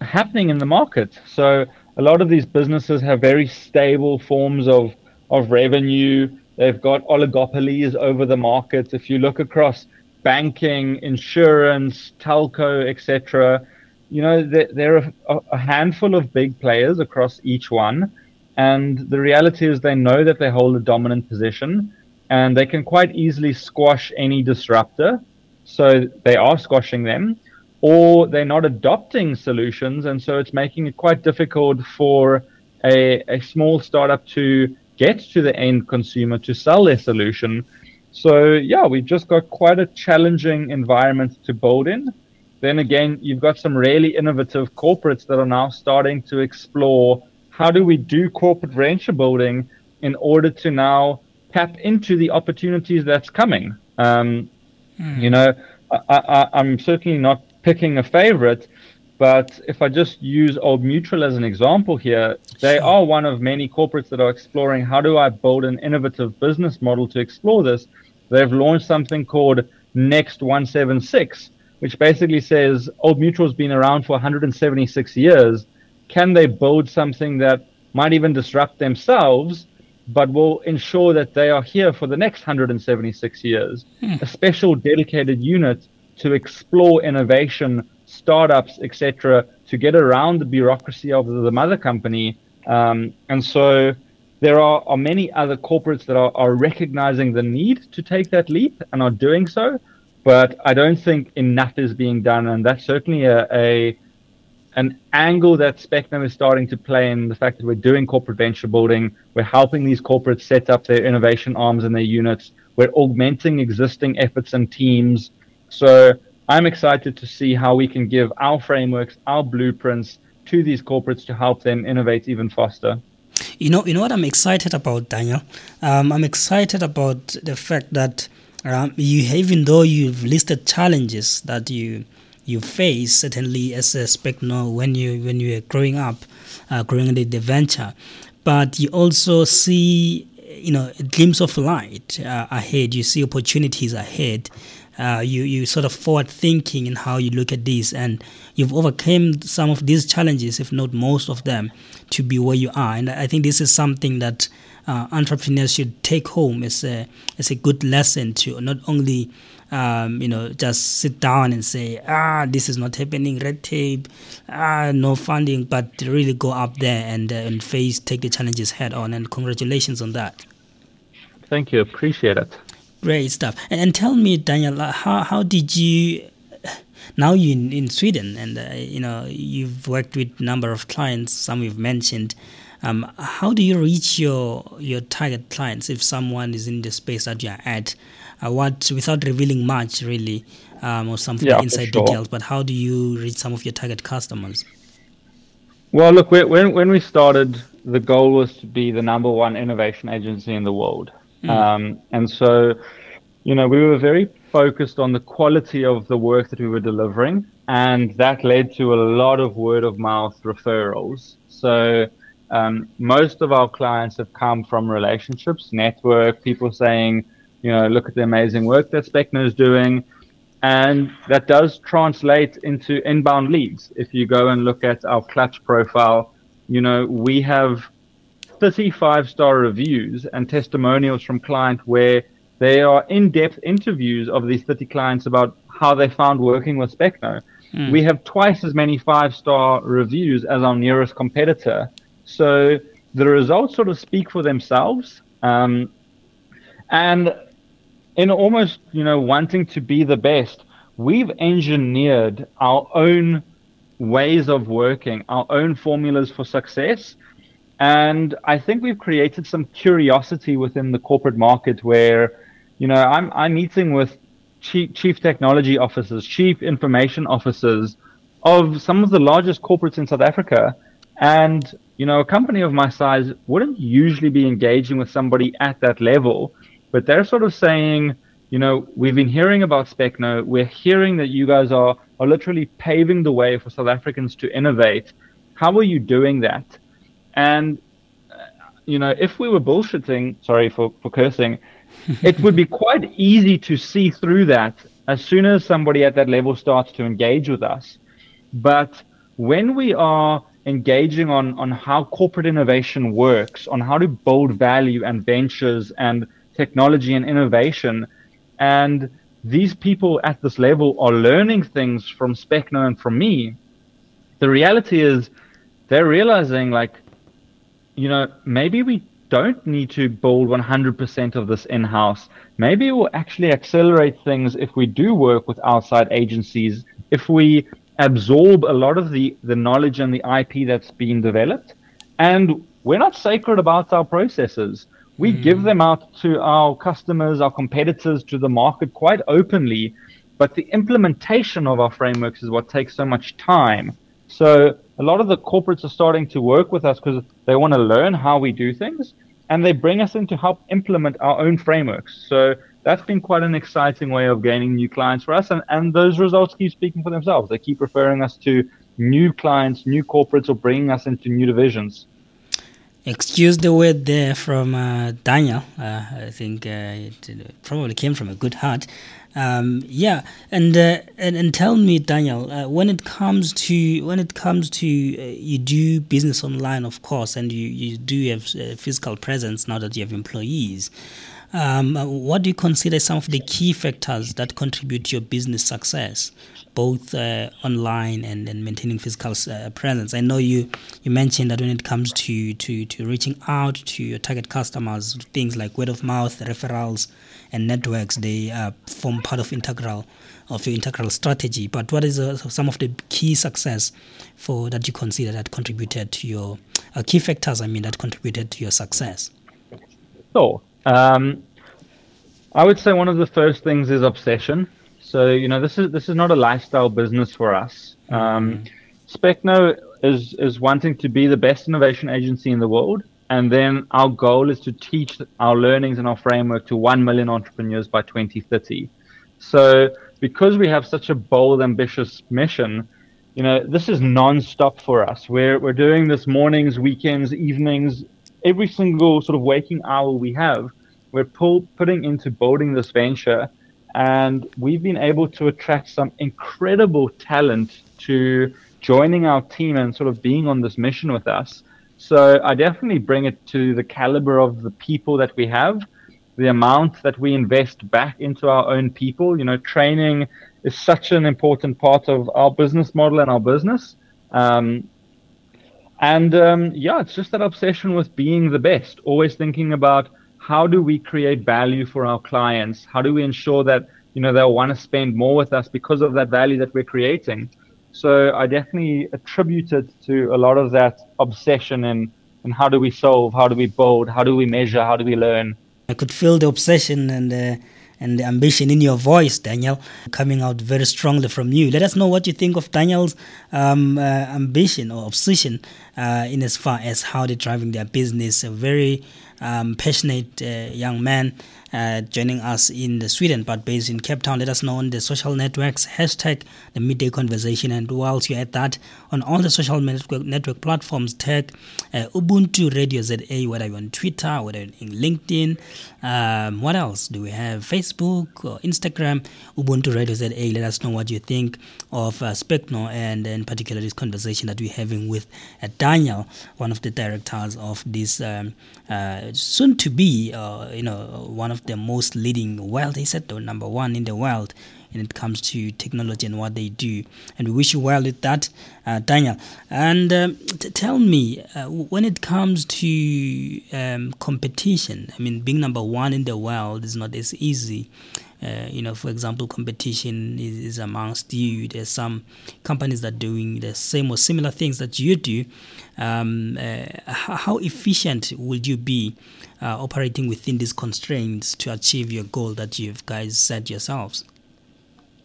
happening in the market. So a lot of these businesses have very stable forms of of revenue. They've got oligopolies over the market. If you look across banking, insurance, telco, etc., you know there, there are a, handful of big players across each one, and the reality is they know that they hold a dominant position, and they can quite easily squash any disruptor. So they are squashing them, or they're not adopting solutions, and so it's making it quite difficult for a, a small startup to get to the end consumer to sell their solution. So yeah, we've just got quite a challenging environment to build in. Then again, you've got some really innovative corporates that are now starting to explore how do we do corporate venture building in order to now tap into the opportunities that's coming. Um, mm. You know, I, am certainly not picking a favorite, but if I just use Old Mutual as an example here, they sure. are one of many corporates that are exploring how do I build an innovative business model to explore this. They've launched something called Next 176, which basically says Old Mutual's been around for 176 years. Can they build something that might even disrupt themselves, but will ensure that they are here for the next 176 years? Hmm. A special dedicated unit to explore innovation startups, etc., to get around the bureaucracy of the mother company. Um, and so there are, are many other corporates that are, are recognizing the need to take that leap and are doing so. But I don't think enough is being done, and that's certainly a, a an angle that Specno is starting to play in the fact that we're doing corporate venture building, we're helping these corporates set up their innovation arms and their units, we're augmenting existing efforts and teams. So I'm excited to see how we can give our frameworks, our blueprints to these corporates to help them innovate even faster. You know, you know what I'm excited about, Daniel. Um, I'm excited about the fact that um, you, even though you've listed challenges that you you face, certainly as a specno when you when you were growing up, uh, growing the, the venture, but you also see you know a glimpse of light uh, ahead. You see opportunities ahead uh, you you sort of forward thinking in how you look at this, and you've overcome some of these challenges, if not most of them, to be where you are. And I think this is something that uh, entrepreneurs should take home as a as a good lesson to not only um, you know just sit down and say ah this is not happening red tape ah no funding but really go up there and uh, and face take the challenges head on. And congratulations on that. Thank you. Appreciate it Great stuff. And, and tell me, Daniel, uh, how, how did you, now you're in, in Sweden and, uh, you know, you've worked with a number of clients, some you've mentioned. Um, how do you reach your your target clients if someone is in the space that you are at? Uh, what without revealing much really, um, or some Yeah, inside sure. details, but how do you reach some of your target customers? Well, look, when when we started, the goal was to be the number one innovation agency in the world, um, and so, you know, we were very focused on the quality of the work that we were delivering, and that led to a lot of word of mouth referrals. So. Um, most of our clients have come from relationships, network, people saying, you know, look at the amazing work that Specno is doing. And that does translate into inbound leads. If you go and look at our clutch profile, you know, we have 35 star reviews and testimonials from clients where they are in depth interviews of these 30 clients about how they found working with Specno. We have twice as many five star reviews as our nearest competitor. So the results sort of speak for themselves. Um, and in almost you know wanting to be the best we've engineered our own ways of working our own formulas for success and i think we've created some curiosity within the corporate market where you know i'm i'm meeting with chief, chief technology officers chief information officers of some of the largest corporates in south africa and you know a company of my size wouldn't usually be engaging with somebody at that level but they're sort of saying, you know, we've been hearing about Specno. We're hearing that you guys are, are literally paving the way for South Africans to innovate. How are you doing that? And, uh, you know, if we were bullshitting, sorry for, for cursing, it would be quite easy to see through that as soon as somebody at that level starts to engage with us. But when we are engaging on, on how corporate innovation works, on how to build value and ventures and technology and innovation. And these people at this level are learning things from Specno and from me. The reality is they're realizing like, you know, maybe we don't need to build 100% of this in-house. Maybe it will actually accelerate things if we do work with outside agencies, if we absorb a lot of the, the knowledge and the IP that's being developed. And we're not sacred about our processes we mm. give them out to our customers, our competitors, to the market quite openly. But the implementation of our frameworks is what takes so much time. So a lot of the corporates are starting to work with us because they want to learn how we do things and they bring us in to help implement our own frameworks. So that's been quite an exciting way of gaining new clients for us. And, and those results keep speaking for themselves. They keep referring us to new clients, new corporates, or bringing us into new divisions excuse the word there from uh, Daniel. Uh, I think uh, it, it, probably came from a good heart. Um, yeah, and, uh, and and tell me, Daniel, uh, when it comes to when it comes to uh, you do business online, of course, and you, you do have physical presence now that you have employees. Um, what do you consider some of the key factors that contribute to your business success? both uh, online and, and maintaining physical uh, presence. I know you you mentioned that when it comes to, to, to reaching out to your target customers, things like word of mouth, referrals, and networks, they uh, form part of integral of your integral strategy. But what is uh, some of the key success for that you consider that contributed to your uh, key factors? I mean that contributed to your success. So, um, I would say one of the first things is obsession. So you know, this is this is not a lifestyle business for us. Um, Specno is is wanting to be the best innovation agency in the world, and then our goal is to teach our learnings and our framework to one million entrepreneurs by 2030. So because we have such a bold, ambitious mission, you know, this is non-stop for us. We're we're doing this mornings, weekends, evenings, every single sort of waking hour we have. We're pull, putting into building this venture and we've been able to attract some incredible talent to joining our team and sort of being on this mission with us. So I definitely bring it to the caliber of the people that we have, the amount that we invest back into our own people. You know, training is such an important part of our business model and our business. Um, and um, yeah, it's just that obsession with being the best, always thinking about how do we create value for our clients? How do we ensure that you know they'll want to spend more with us because of that value that we're creating? So I definitely attribute it to a lot of that obsession and and how do we solve, how do we build, how do we measure, how do we learn. I could feel the obsession and uh, and the ambition in your voice, Daniel, coming out very strongly from you. Let us know what you think of Daniel's um, uh, ambition or obsession uh, in as far as how they're driving their business. A very um, passionate uh, young man uh, joining us in the Sweden but based in Cape Town. Let us know on the social networks, hashtag the midday conversation. And whilst you're at that, on all the social network, network platforms, tag uh, Ubuntu Radio ZA, whether you're on Twitter, whether you're in LinkedIn. Um, what else do we have? Facebook or Instagram, Ubuntu Radio ZA. Let us know what you think of uh, Specno and in particular this conversation that we're having with uh, Daniel, one of the directors of this um, uh, soon to be, uh, you know, one of the most leading world. He said number one in the world when it comes to technology and what they do. And we wish you well with that, uh, Daniel. And um, t- tell me, uh, when it comes to um, competition, I mean, being number one in the world is not as easy. Uh, you know, for example, competition is, is, amongst you. There's some companies that are doing the same or similar things that you do. Um, uh, how efficient would you be uh, operating within these constraints to achieve your goal that you've guys set yourselves?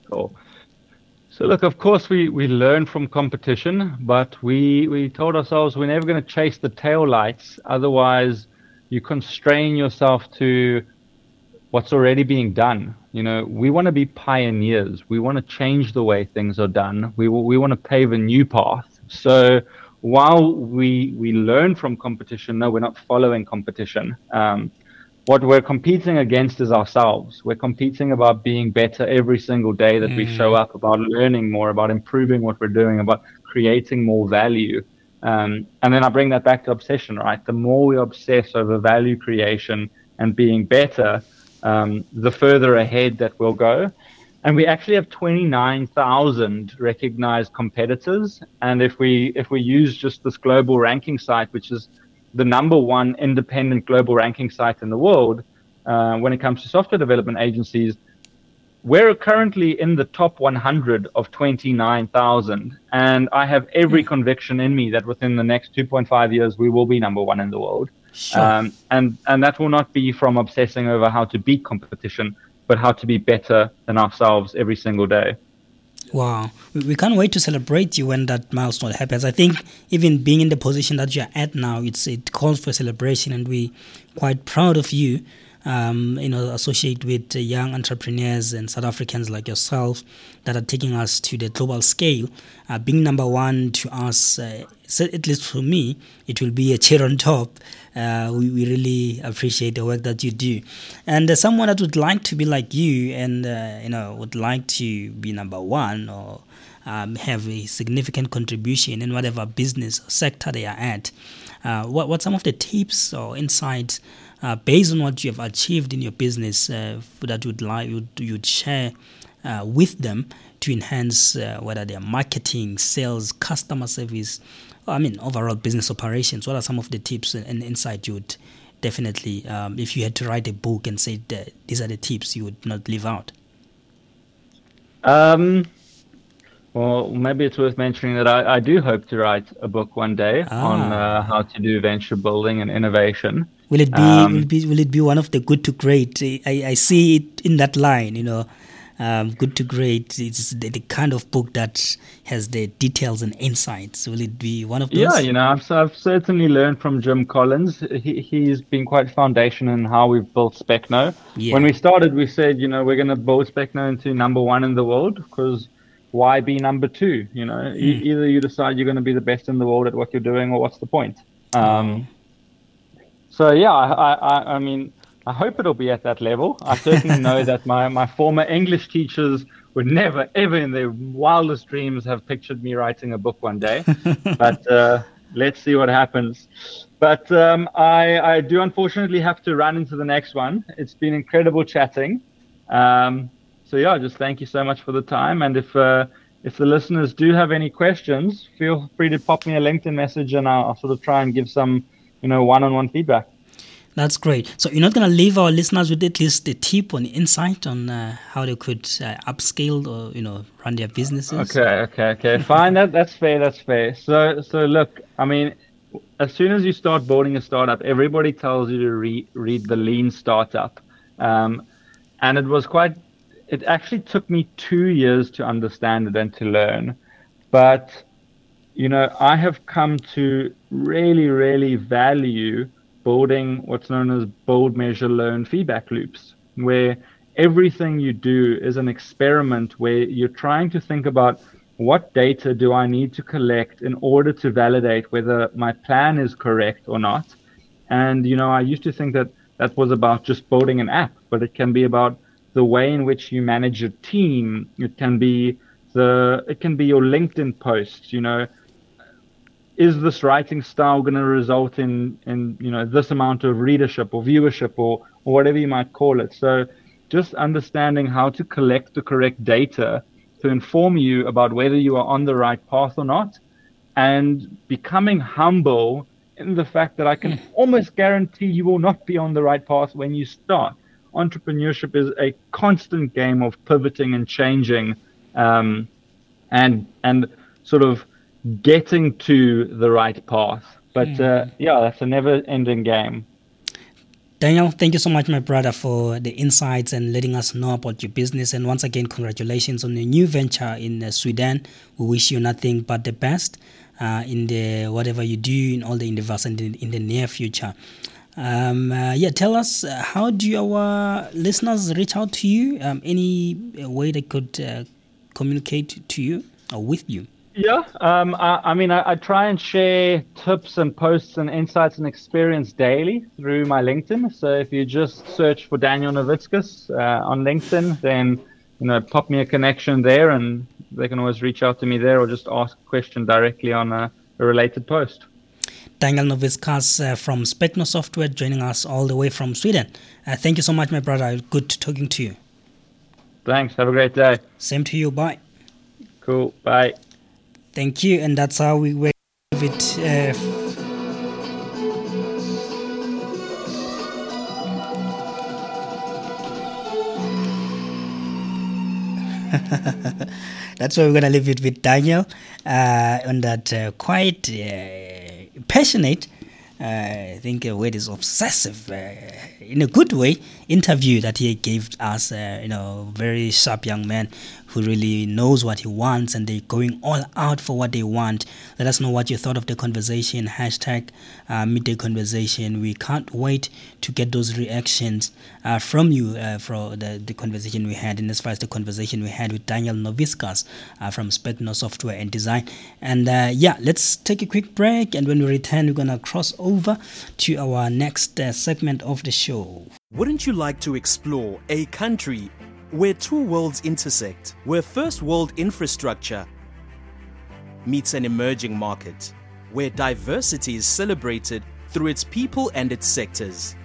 Cool. So look, of course we, we learn from competition, but we, we told ourselves we're never going to chase the tail lights. Otherwise, you constrain yourself to what's already being done. You know, we want to be pioneers. We want to change the way things are done. We we want to pave a new path. So while we we learn from competition, no, we're not following competition. Um, what we're competing against is ourselves. We're competing about being better every single day that mm. we show up, about learning more, about improving what we're doing, about creating more value. Um, and then I bring that back to obsession, right? The more we obsess over value creation and being better, um, the further ahead that we'll go. And we actually have 29,000 recognized competitors. And if we if we use just this global ranking site, which is the number one independent global ranking site in the world uh, when it comes to software development agencies, we're currently in the top 100 of 29,000. And I have every conviction in me that within the next 2.5 years, we will be number one in the world. Sure. Um, and, and that will not be from obsessing over how to beat competition, but how to be better than ourselves every single day. Wow. We can't wait to celebrate you when that milestone happens. I think even being in the position that you're at now, it's it calls for celebration, and we're quite proud of you. Um, you know, associate with young entrepreneurs and South Africans like yourself that are taking us to the global scale. Uh, being number one to us, uh, at least for me, it will be a chair on top uh, we, we really appreciate the work that you do. And uh, someone that would like to be like you and, uh, you know, would like to be number one or um, have a significant contribution in whatever business or sector they are at, uh, what, what some of the tips or insights uh, based on what you have achieved in your business uh, that you'd like you'd, you'd share with them to enhance whether their marketing, sales, customer service, I mean, overall business operations, what are some of the tips and insight you would definitely, um, if you had to write a book and say these are the tips you would not leave out? Um, well, maybe it's worth mentioning that I, I do hope to write a book one day ah. on uh, how to do venture building and innovation. Will it be? Um, will it be? Will it be one of the good to great? I, I see it in that line. You know, um, good to great. It's the, the, kind of book that has the details and insights. Will it be one of those? Yeah, you know, I've, I've certainly learned from Jim Collins. He, he's been quite foundation in how we've built Specno. Yeah. When we started, we said, you know, we're going to build Specno into number one in the world because why be number two? You know, mm. e- either you decide you're going to be the best in the world at what you're doing, or what's the point? Um, so yeah, I, I, I mean, I hope it'll be at that level. I certainly know that my, my former English teachers would never, ever in their wildest dreams have pictured me writing a book one day. but uh, let's see what happens. But um, I, I do unfortunately have to run into the next one. It's been incredible chatting. Um, so yeah, just thank you so much for the time. And if uh, if the listeners do have any questions, feel free to pop me a LinkedIn message, and I'll, I'll sort of try and give some, you know, one-on-one feedback. That's great. So you're not going to leave our listeners with at least a tip or an insight on uh, how they could uh, upscale or you know run their businesses. Okay, okay, okay. Fine. that that's fair. That's fair. So so look, I mean, as soon as you start building a startup, everybody tells you to re- read the Lean Startup, um, and it was quite. It actually took me two years to understand it and to learn, but you know, I have come to really, really value building what's known as build, measure, learn feedback loops, where everything you do is an experiment where you're trying to think about what data do I need to collect in order to validate whether my plan is correct or not. And, you know, I used to think that that was about just building an app, but it can be about the way in which you manage your team. It can be the, it can be your LinkedIn posts, you know, is this writing style going to result in in you know this amount of readership or viewership or, or whatever you might call it so just understanding how to collect the correct data to inform you about whether you are on the right path or not and becoming humble in the fact that I can almost guarantee you will not be on the right path when you start. Entrepreneurship is a constant game of pivoting and changing, um, and and sort of getting to the right path. But mm. uh, yeah, that's a never ending game. Daniel, thank you so much, my brother, for the insights and letting us know about your business. And once again, congratulations on your new venture in uh, Sweden. We wish you nothing but the best uh, in the whatever you do in all the endeavors in the, in the near future. Um, uh, yeah, tell us uh, how do our listeners reach out to you? Um, any way they could uh, communicate to you or with you? Yeah, um, I, I, mean, I, I, try and share tips and posts and insights and experience daily through my LinkedIn. So if you just search for Daniel Novitskas uh, on LinkedIn, then you know, pop me a connection there, and they can always reach out to me there or just ask a question directly on a, a related post. Daniel Novitskas uh, from Specno Software joining us all the way from Sweden. Uh, thank you so much, my brother. Good talking to you. Thanks. Have a great day. Same to you. Bye. Cool. Bye. Thank you, and that's how we wave it. Uh, that's why we're gonna leave it with Daniel uh, on that uh, quite uh, passionate. Uh, I think a word is obsessive uh, in a good way interview that he gave us. You know, very sharp young man who really knows what he wants and they're going all out for what they want. Let us know what you thought of the conversation. Hashtag uh, midday conversation. We can't wait to get those reactions uh, from you uh, for the, the conversation we had. And as far as the conversation we had with Daniel Novitskas uh, from Specno Software and Design. And uh, yeah, let's take a quick break. And when we return, we're going to cross over to our next uh, segment of the show. Wouldn't you like to explore a country where two worlds intersect, where first world infrastructure meets an emerging market, where diversity is celebrated through its people and its sectors,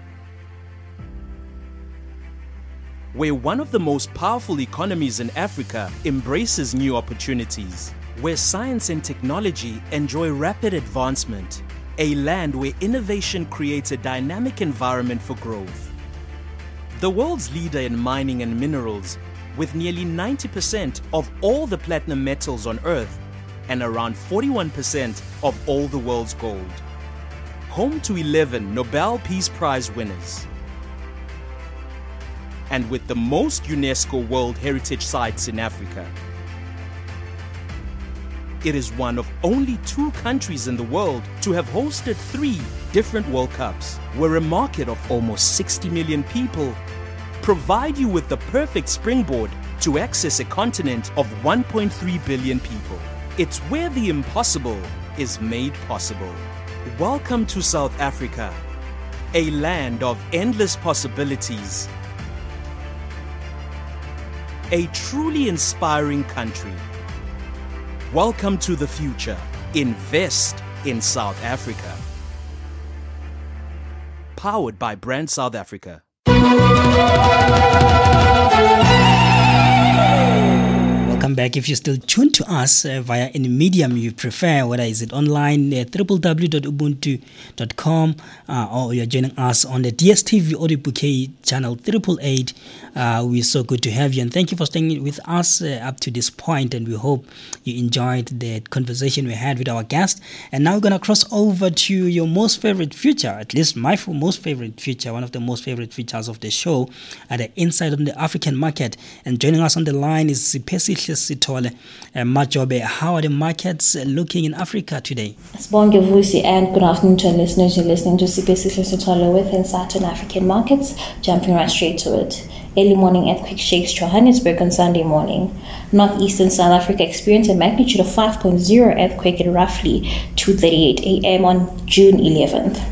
where one of the most powerful economies in Africa embraces new opportunities, where science and technology enjoy rapid advancement, a land where innovation creates a dynamic environment for growth the world's leader in mining and minerals, with nearly 90% of all the platinum metals on Earth and around 41% of all the world's gold. Home to 11 Nobel Peace Prize winners. And with the most UNESCO World Heritage Sites in Africa. It is one of only two countries in the world to have hosted three different World Cups, where a market of almost 60 million people provide you with the perfect springboard to access a continent of 1.3 billion people. It's where the impossible is made possible. Welcome to South Africa, a land of endless possibilities. A truly inspiring country. Welcome to the future. Invest in South Africa. Powered by Brand South Africa. Welcome back. If you're still tuned to us uh, via any medium you prefer, whether is it online, uh, www.ubuntu.com, uh, or you're joining us on the DSTV Audio Bouquet channel 888, uh, we're so good to have you. And thank you for staying with us uh, up to this point. And we hope you enjoyed the conversation we had with our guest. And now we're going to cross over to your most favorite feature, at least my most favorite feature, one of the most favorite features of the show, at the Inside of the African Market. And joining us on the line is Sipesihle Sithole uh, Majobe. How are the markets looking in Africa today? Sibonge Vusi and good afternoon to our listeners. You're listening to Sipesihle Sithole with Insight on African Markets. Jumping right straight to it. Early morning earthquake shakes Johannesburg on Sunday morning. Northeastern South Africa experienced a magnitude of 5.0 earthquake at roughly 2:38 a.m. on June 11th.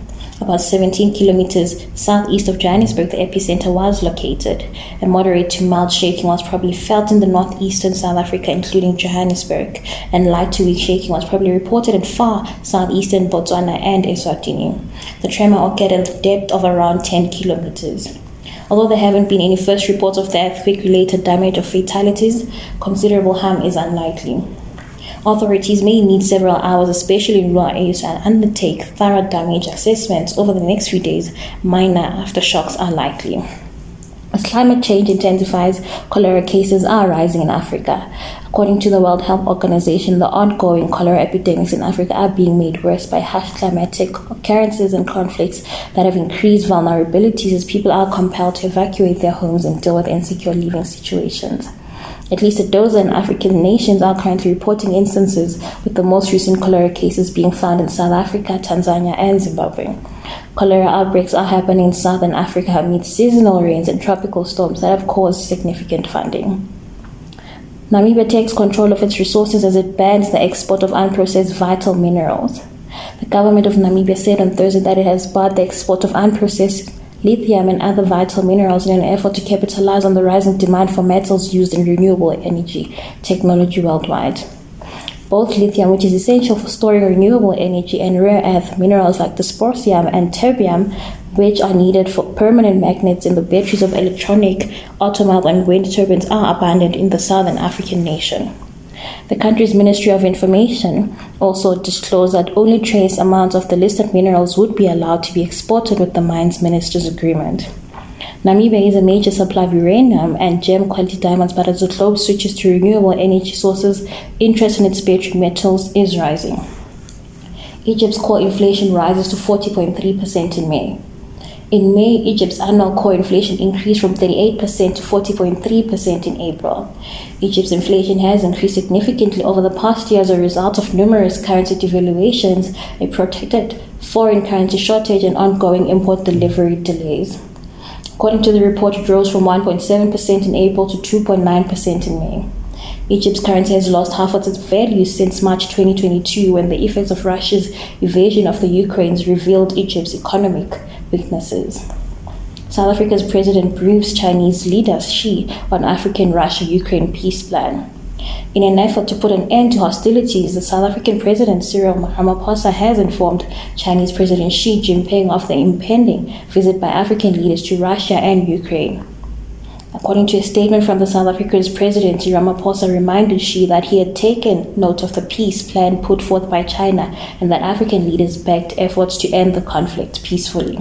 About 17 kilometers southeast of Johannesburg, the epicenter was located. A moderate to mild shaking was probably felt in the northeastern South Africa, including Johannesburg, and light to weak shaking was probably reported in far southeastern Botswana and Eswatini. The tremor occurred at a depth of around 10 kilometers. Although there haven't been any first reports of the earthquake related damage or fatalities, considerable harm is unlikely. Authorities may need several hours, especially in rural areas, to undertake thorough damage assessments over the next few days. Minor aftershocks are likely. As climate change intensifies, cholera cases are rising in Africa. According to the World Health Organization, the ongoing cholera epidemics in Africa are being made worse by harsh climatic occurrences and conflicts that have increased vulnerabilities as people are compelled to evacuate their homes and deal with insecure living situations. At least a dozen African nations are currently reporting instances, with the most recent cholera cases being found in South Africa, Tanzania, and Zimbabwe. Cholera outbreaks are happening in southern Africa amid seasonal rains and tropical storms that have caused significant flooding. Namibia takes control of its resources as it bans the export of unprocessed vital minerals. The government of Namibia said on Thursday that it has barred the export of unprocessed lithium and other vital minerals in an effort to capitalize on the rising demand for metals used in renewable energy technology worldwide. Both lithium, which is essential for storing renewable energy, and rare earth minerals like dysprosium and terbium, which are needed for permanent magnets in the batteries of electronic, automobile, and wind turbines, are abundant in the southern African nation. The country's Ministry of Information also disclosed that only trace amounts of the listed minerals would be allowed to be exported with the mines minister's agreement. Namibia is a major supplier of uranium and gem quality diamonds, but as the globe switches to renewable energy sources, interest in its battery metals is rising. Egypt's core inflation rises to 40.3% in May. In May, Egypt's annual core inflation increased from 38% to 40.3% in April. Egypt's inflation has increased significantly over the past year as a result of numerous currency devaluations, a protected foreign currency shortage, and ongoing import delivery delays. According to the report, it rose from 1.7% in April to 2.9% in May. Egypt's currency has lost half of its value since March 2022 when the effects of Russia's invasion of the Ukraine revealed Egypt's economic weaknesses. South Africa's president briefs Chinese leader Xi on African Russia Ukraine peace plan. In an effort to put an end to hostilities, the South African President Cyril Ramaphosa has informed Chinese President Xi Jinping of the impending visit by African leaders to Russia and Ukraine. According to a statement from the South Africa's President, Ramaphosa reminded Xi that he had taken note of the peace plan put forth by China and that African leaders backed efforts to end the conflict peacefully.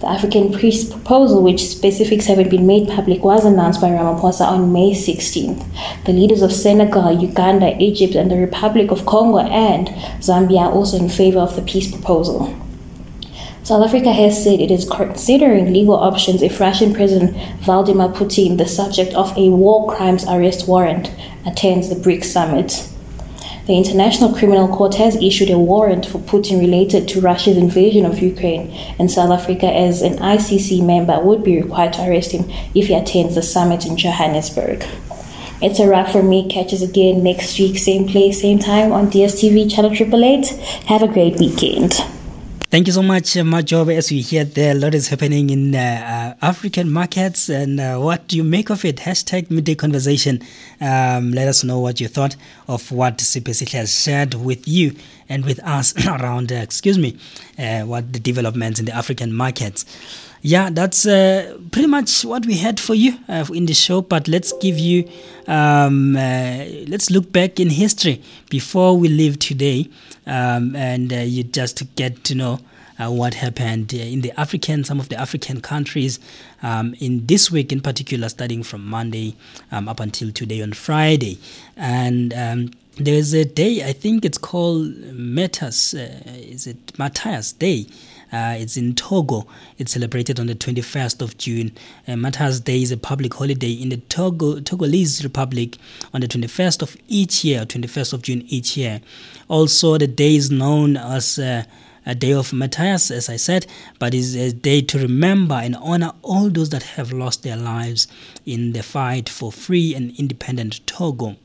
The African peace proposal, which specifics haven't been made public, was announced by Ramaphosa on May 16th. The leaders of Senegal, Uganda, Egypt, and the Republic of Congo and Zambia are also in favor of the peace proposal. South Africa has said it is considering legal options if Russian President Vladimir Putin, the subject of a war crimes arrest warrant, attends the BRICS summit. The International Criminal Court has issued a warrant for Putin related to Russia's invasion of Ukraine, and South Africa, as an ICC member, would be required to arrest him if he attends the summit in Johannesburg. It's a wrap for me. Catch us again next week, same place, same time on DSTV channel 888. Have a great weekend. Thank you so much, uh. As we hear there, a lot is happening in uh, uh, African markets. And uh, what do you make of it? Hashtag midday conversation. Um, let us know what you thought of what CPC has shared with you and with us around, uh, excuse me, uh, what the developments in the African markets. Yeah, that's uh, pretty much what we had for you uh, in the show. But let's give you, um, uh, let's look back in history before we leave today, um, and uh, you just get to know. Uh, what happened in the African, some of the African countries um, in this week in particular, starting from Monday um, up until today on Friday. And um, there's a day, I think it's called Metas, uh, is it Matthias Day? Uh, it's in Togo. It's celebrated on the 21st of June. Uh, Matthias Day is a public holiday in the Togo, Togolese Republic on the 21st of each year, 21st of June each year. Also, the day is known as uh, a day of Matthias, as I said, but is a day to remember and honor all those that have lost their lives in the fight for free and independent Togo.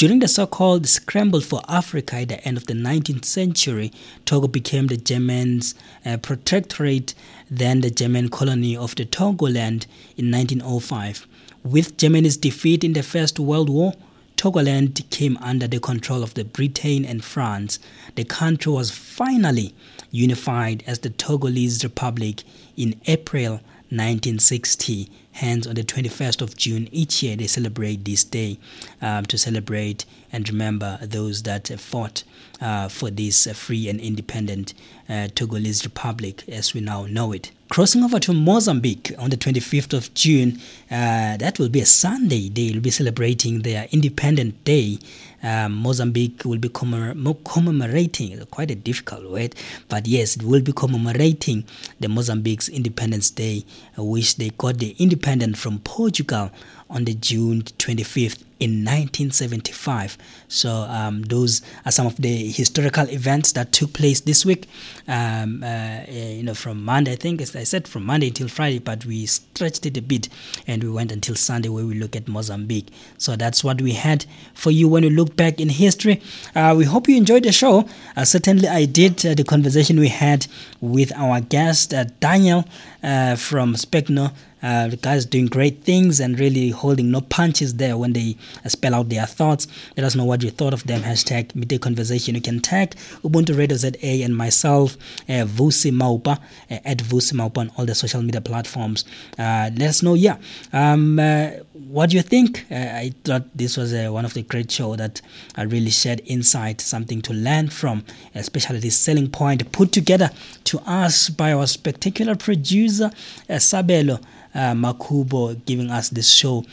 During the so called scramble for Africa at the end of the 19th century, Togo became the Germans' uh, protectorate, then the German colony of the Togoland in 1905. With Germany's defeat in the First World War, Togoland came under the control of the Britain and France. The country was finally unified as the Togolese Republic in April 1960 Hence, on the 21st of June each year, they celebrate this day um, to celebrate and remember those that fought uh, for this free and independent uh, Togolese Republic as we now know it. Crossing over to Mozambique on the 25th of June, uh, that will be a Sunday. They will be celebrating their Independent Day. Um, Mozambique will be commemorating, quite a difficult word, but yes, it will be commemorating the Mozambique's Independence Day, uh, which they got the independence from Portugal on the June 25th in 1975. So um, those are some of the historical events that took place this week. Um, uh, you know, from Monday, I think, as I said, from Monday until Friday, but we stretched it a bit and we went until Sunday where we look at Mozambique. So that's what we had for you when we look back in history. Uh, we hope you enjoyed the show. Uh, certainly, I did. Uh, the conversation we had with our guest, uh, Daniel uh, from Specno. Uh, the guys doing great things and really holding no punches there when they spell out their thoughts. Let us know what you thought of them. Hashtag midday conversation. You can tag Ubuntu Radio ZA and myself, uh, Vusi Maupa, uh, at Vusi Maupa on all the social media platforms. Uh, let us know, yeah. Um, uh, what do you think? Uh, I thought this was uh, one of the great show that uh, really shared insight, something to learn from, especially this selling point put together to us by our spectacular producer, uh, Sabelo uh, Makubo giving us this show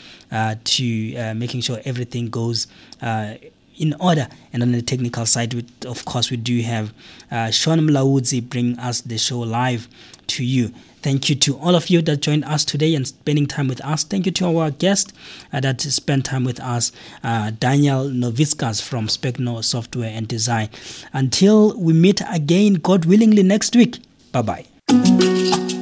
to making sure everything goes in order. And on the technical side, we, of course, we do have uh, Sean Mlaudzi bring us the show live to you. Thank you to all of you that joined us today and spending time with us. Thank you to our guest uh, that spent time with us, uh, Daniel Novitskas from Specno Software and Design. Until we meet again, God willingly, next week. Bye bye.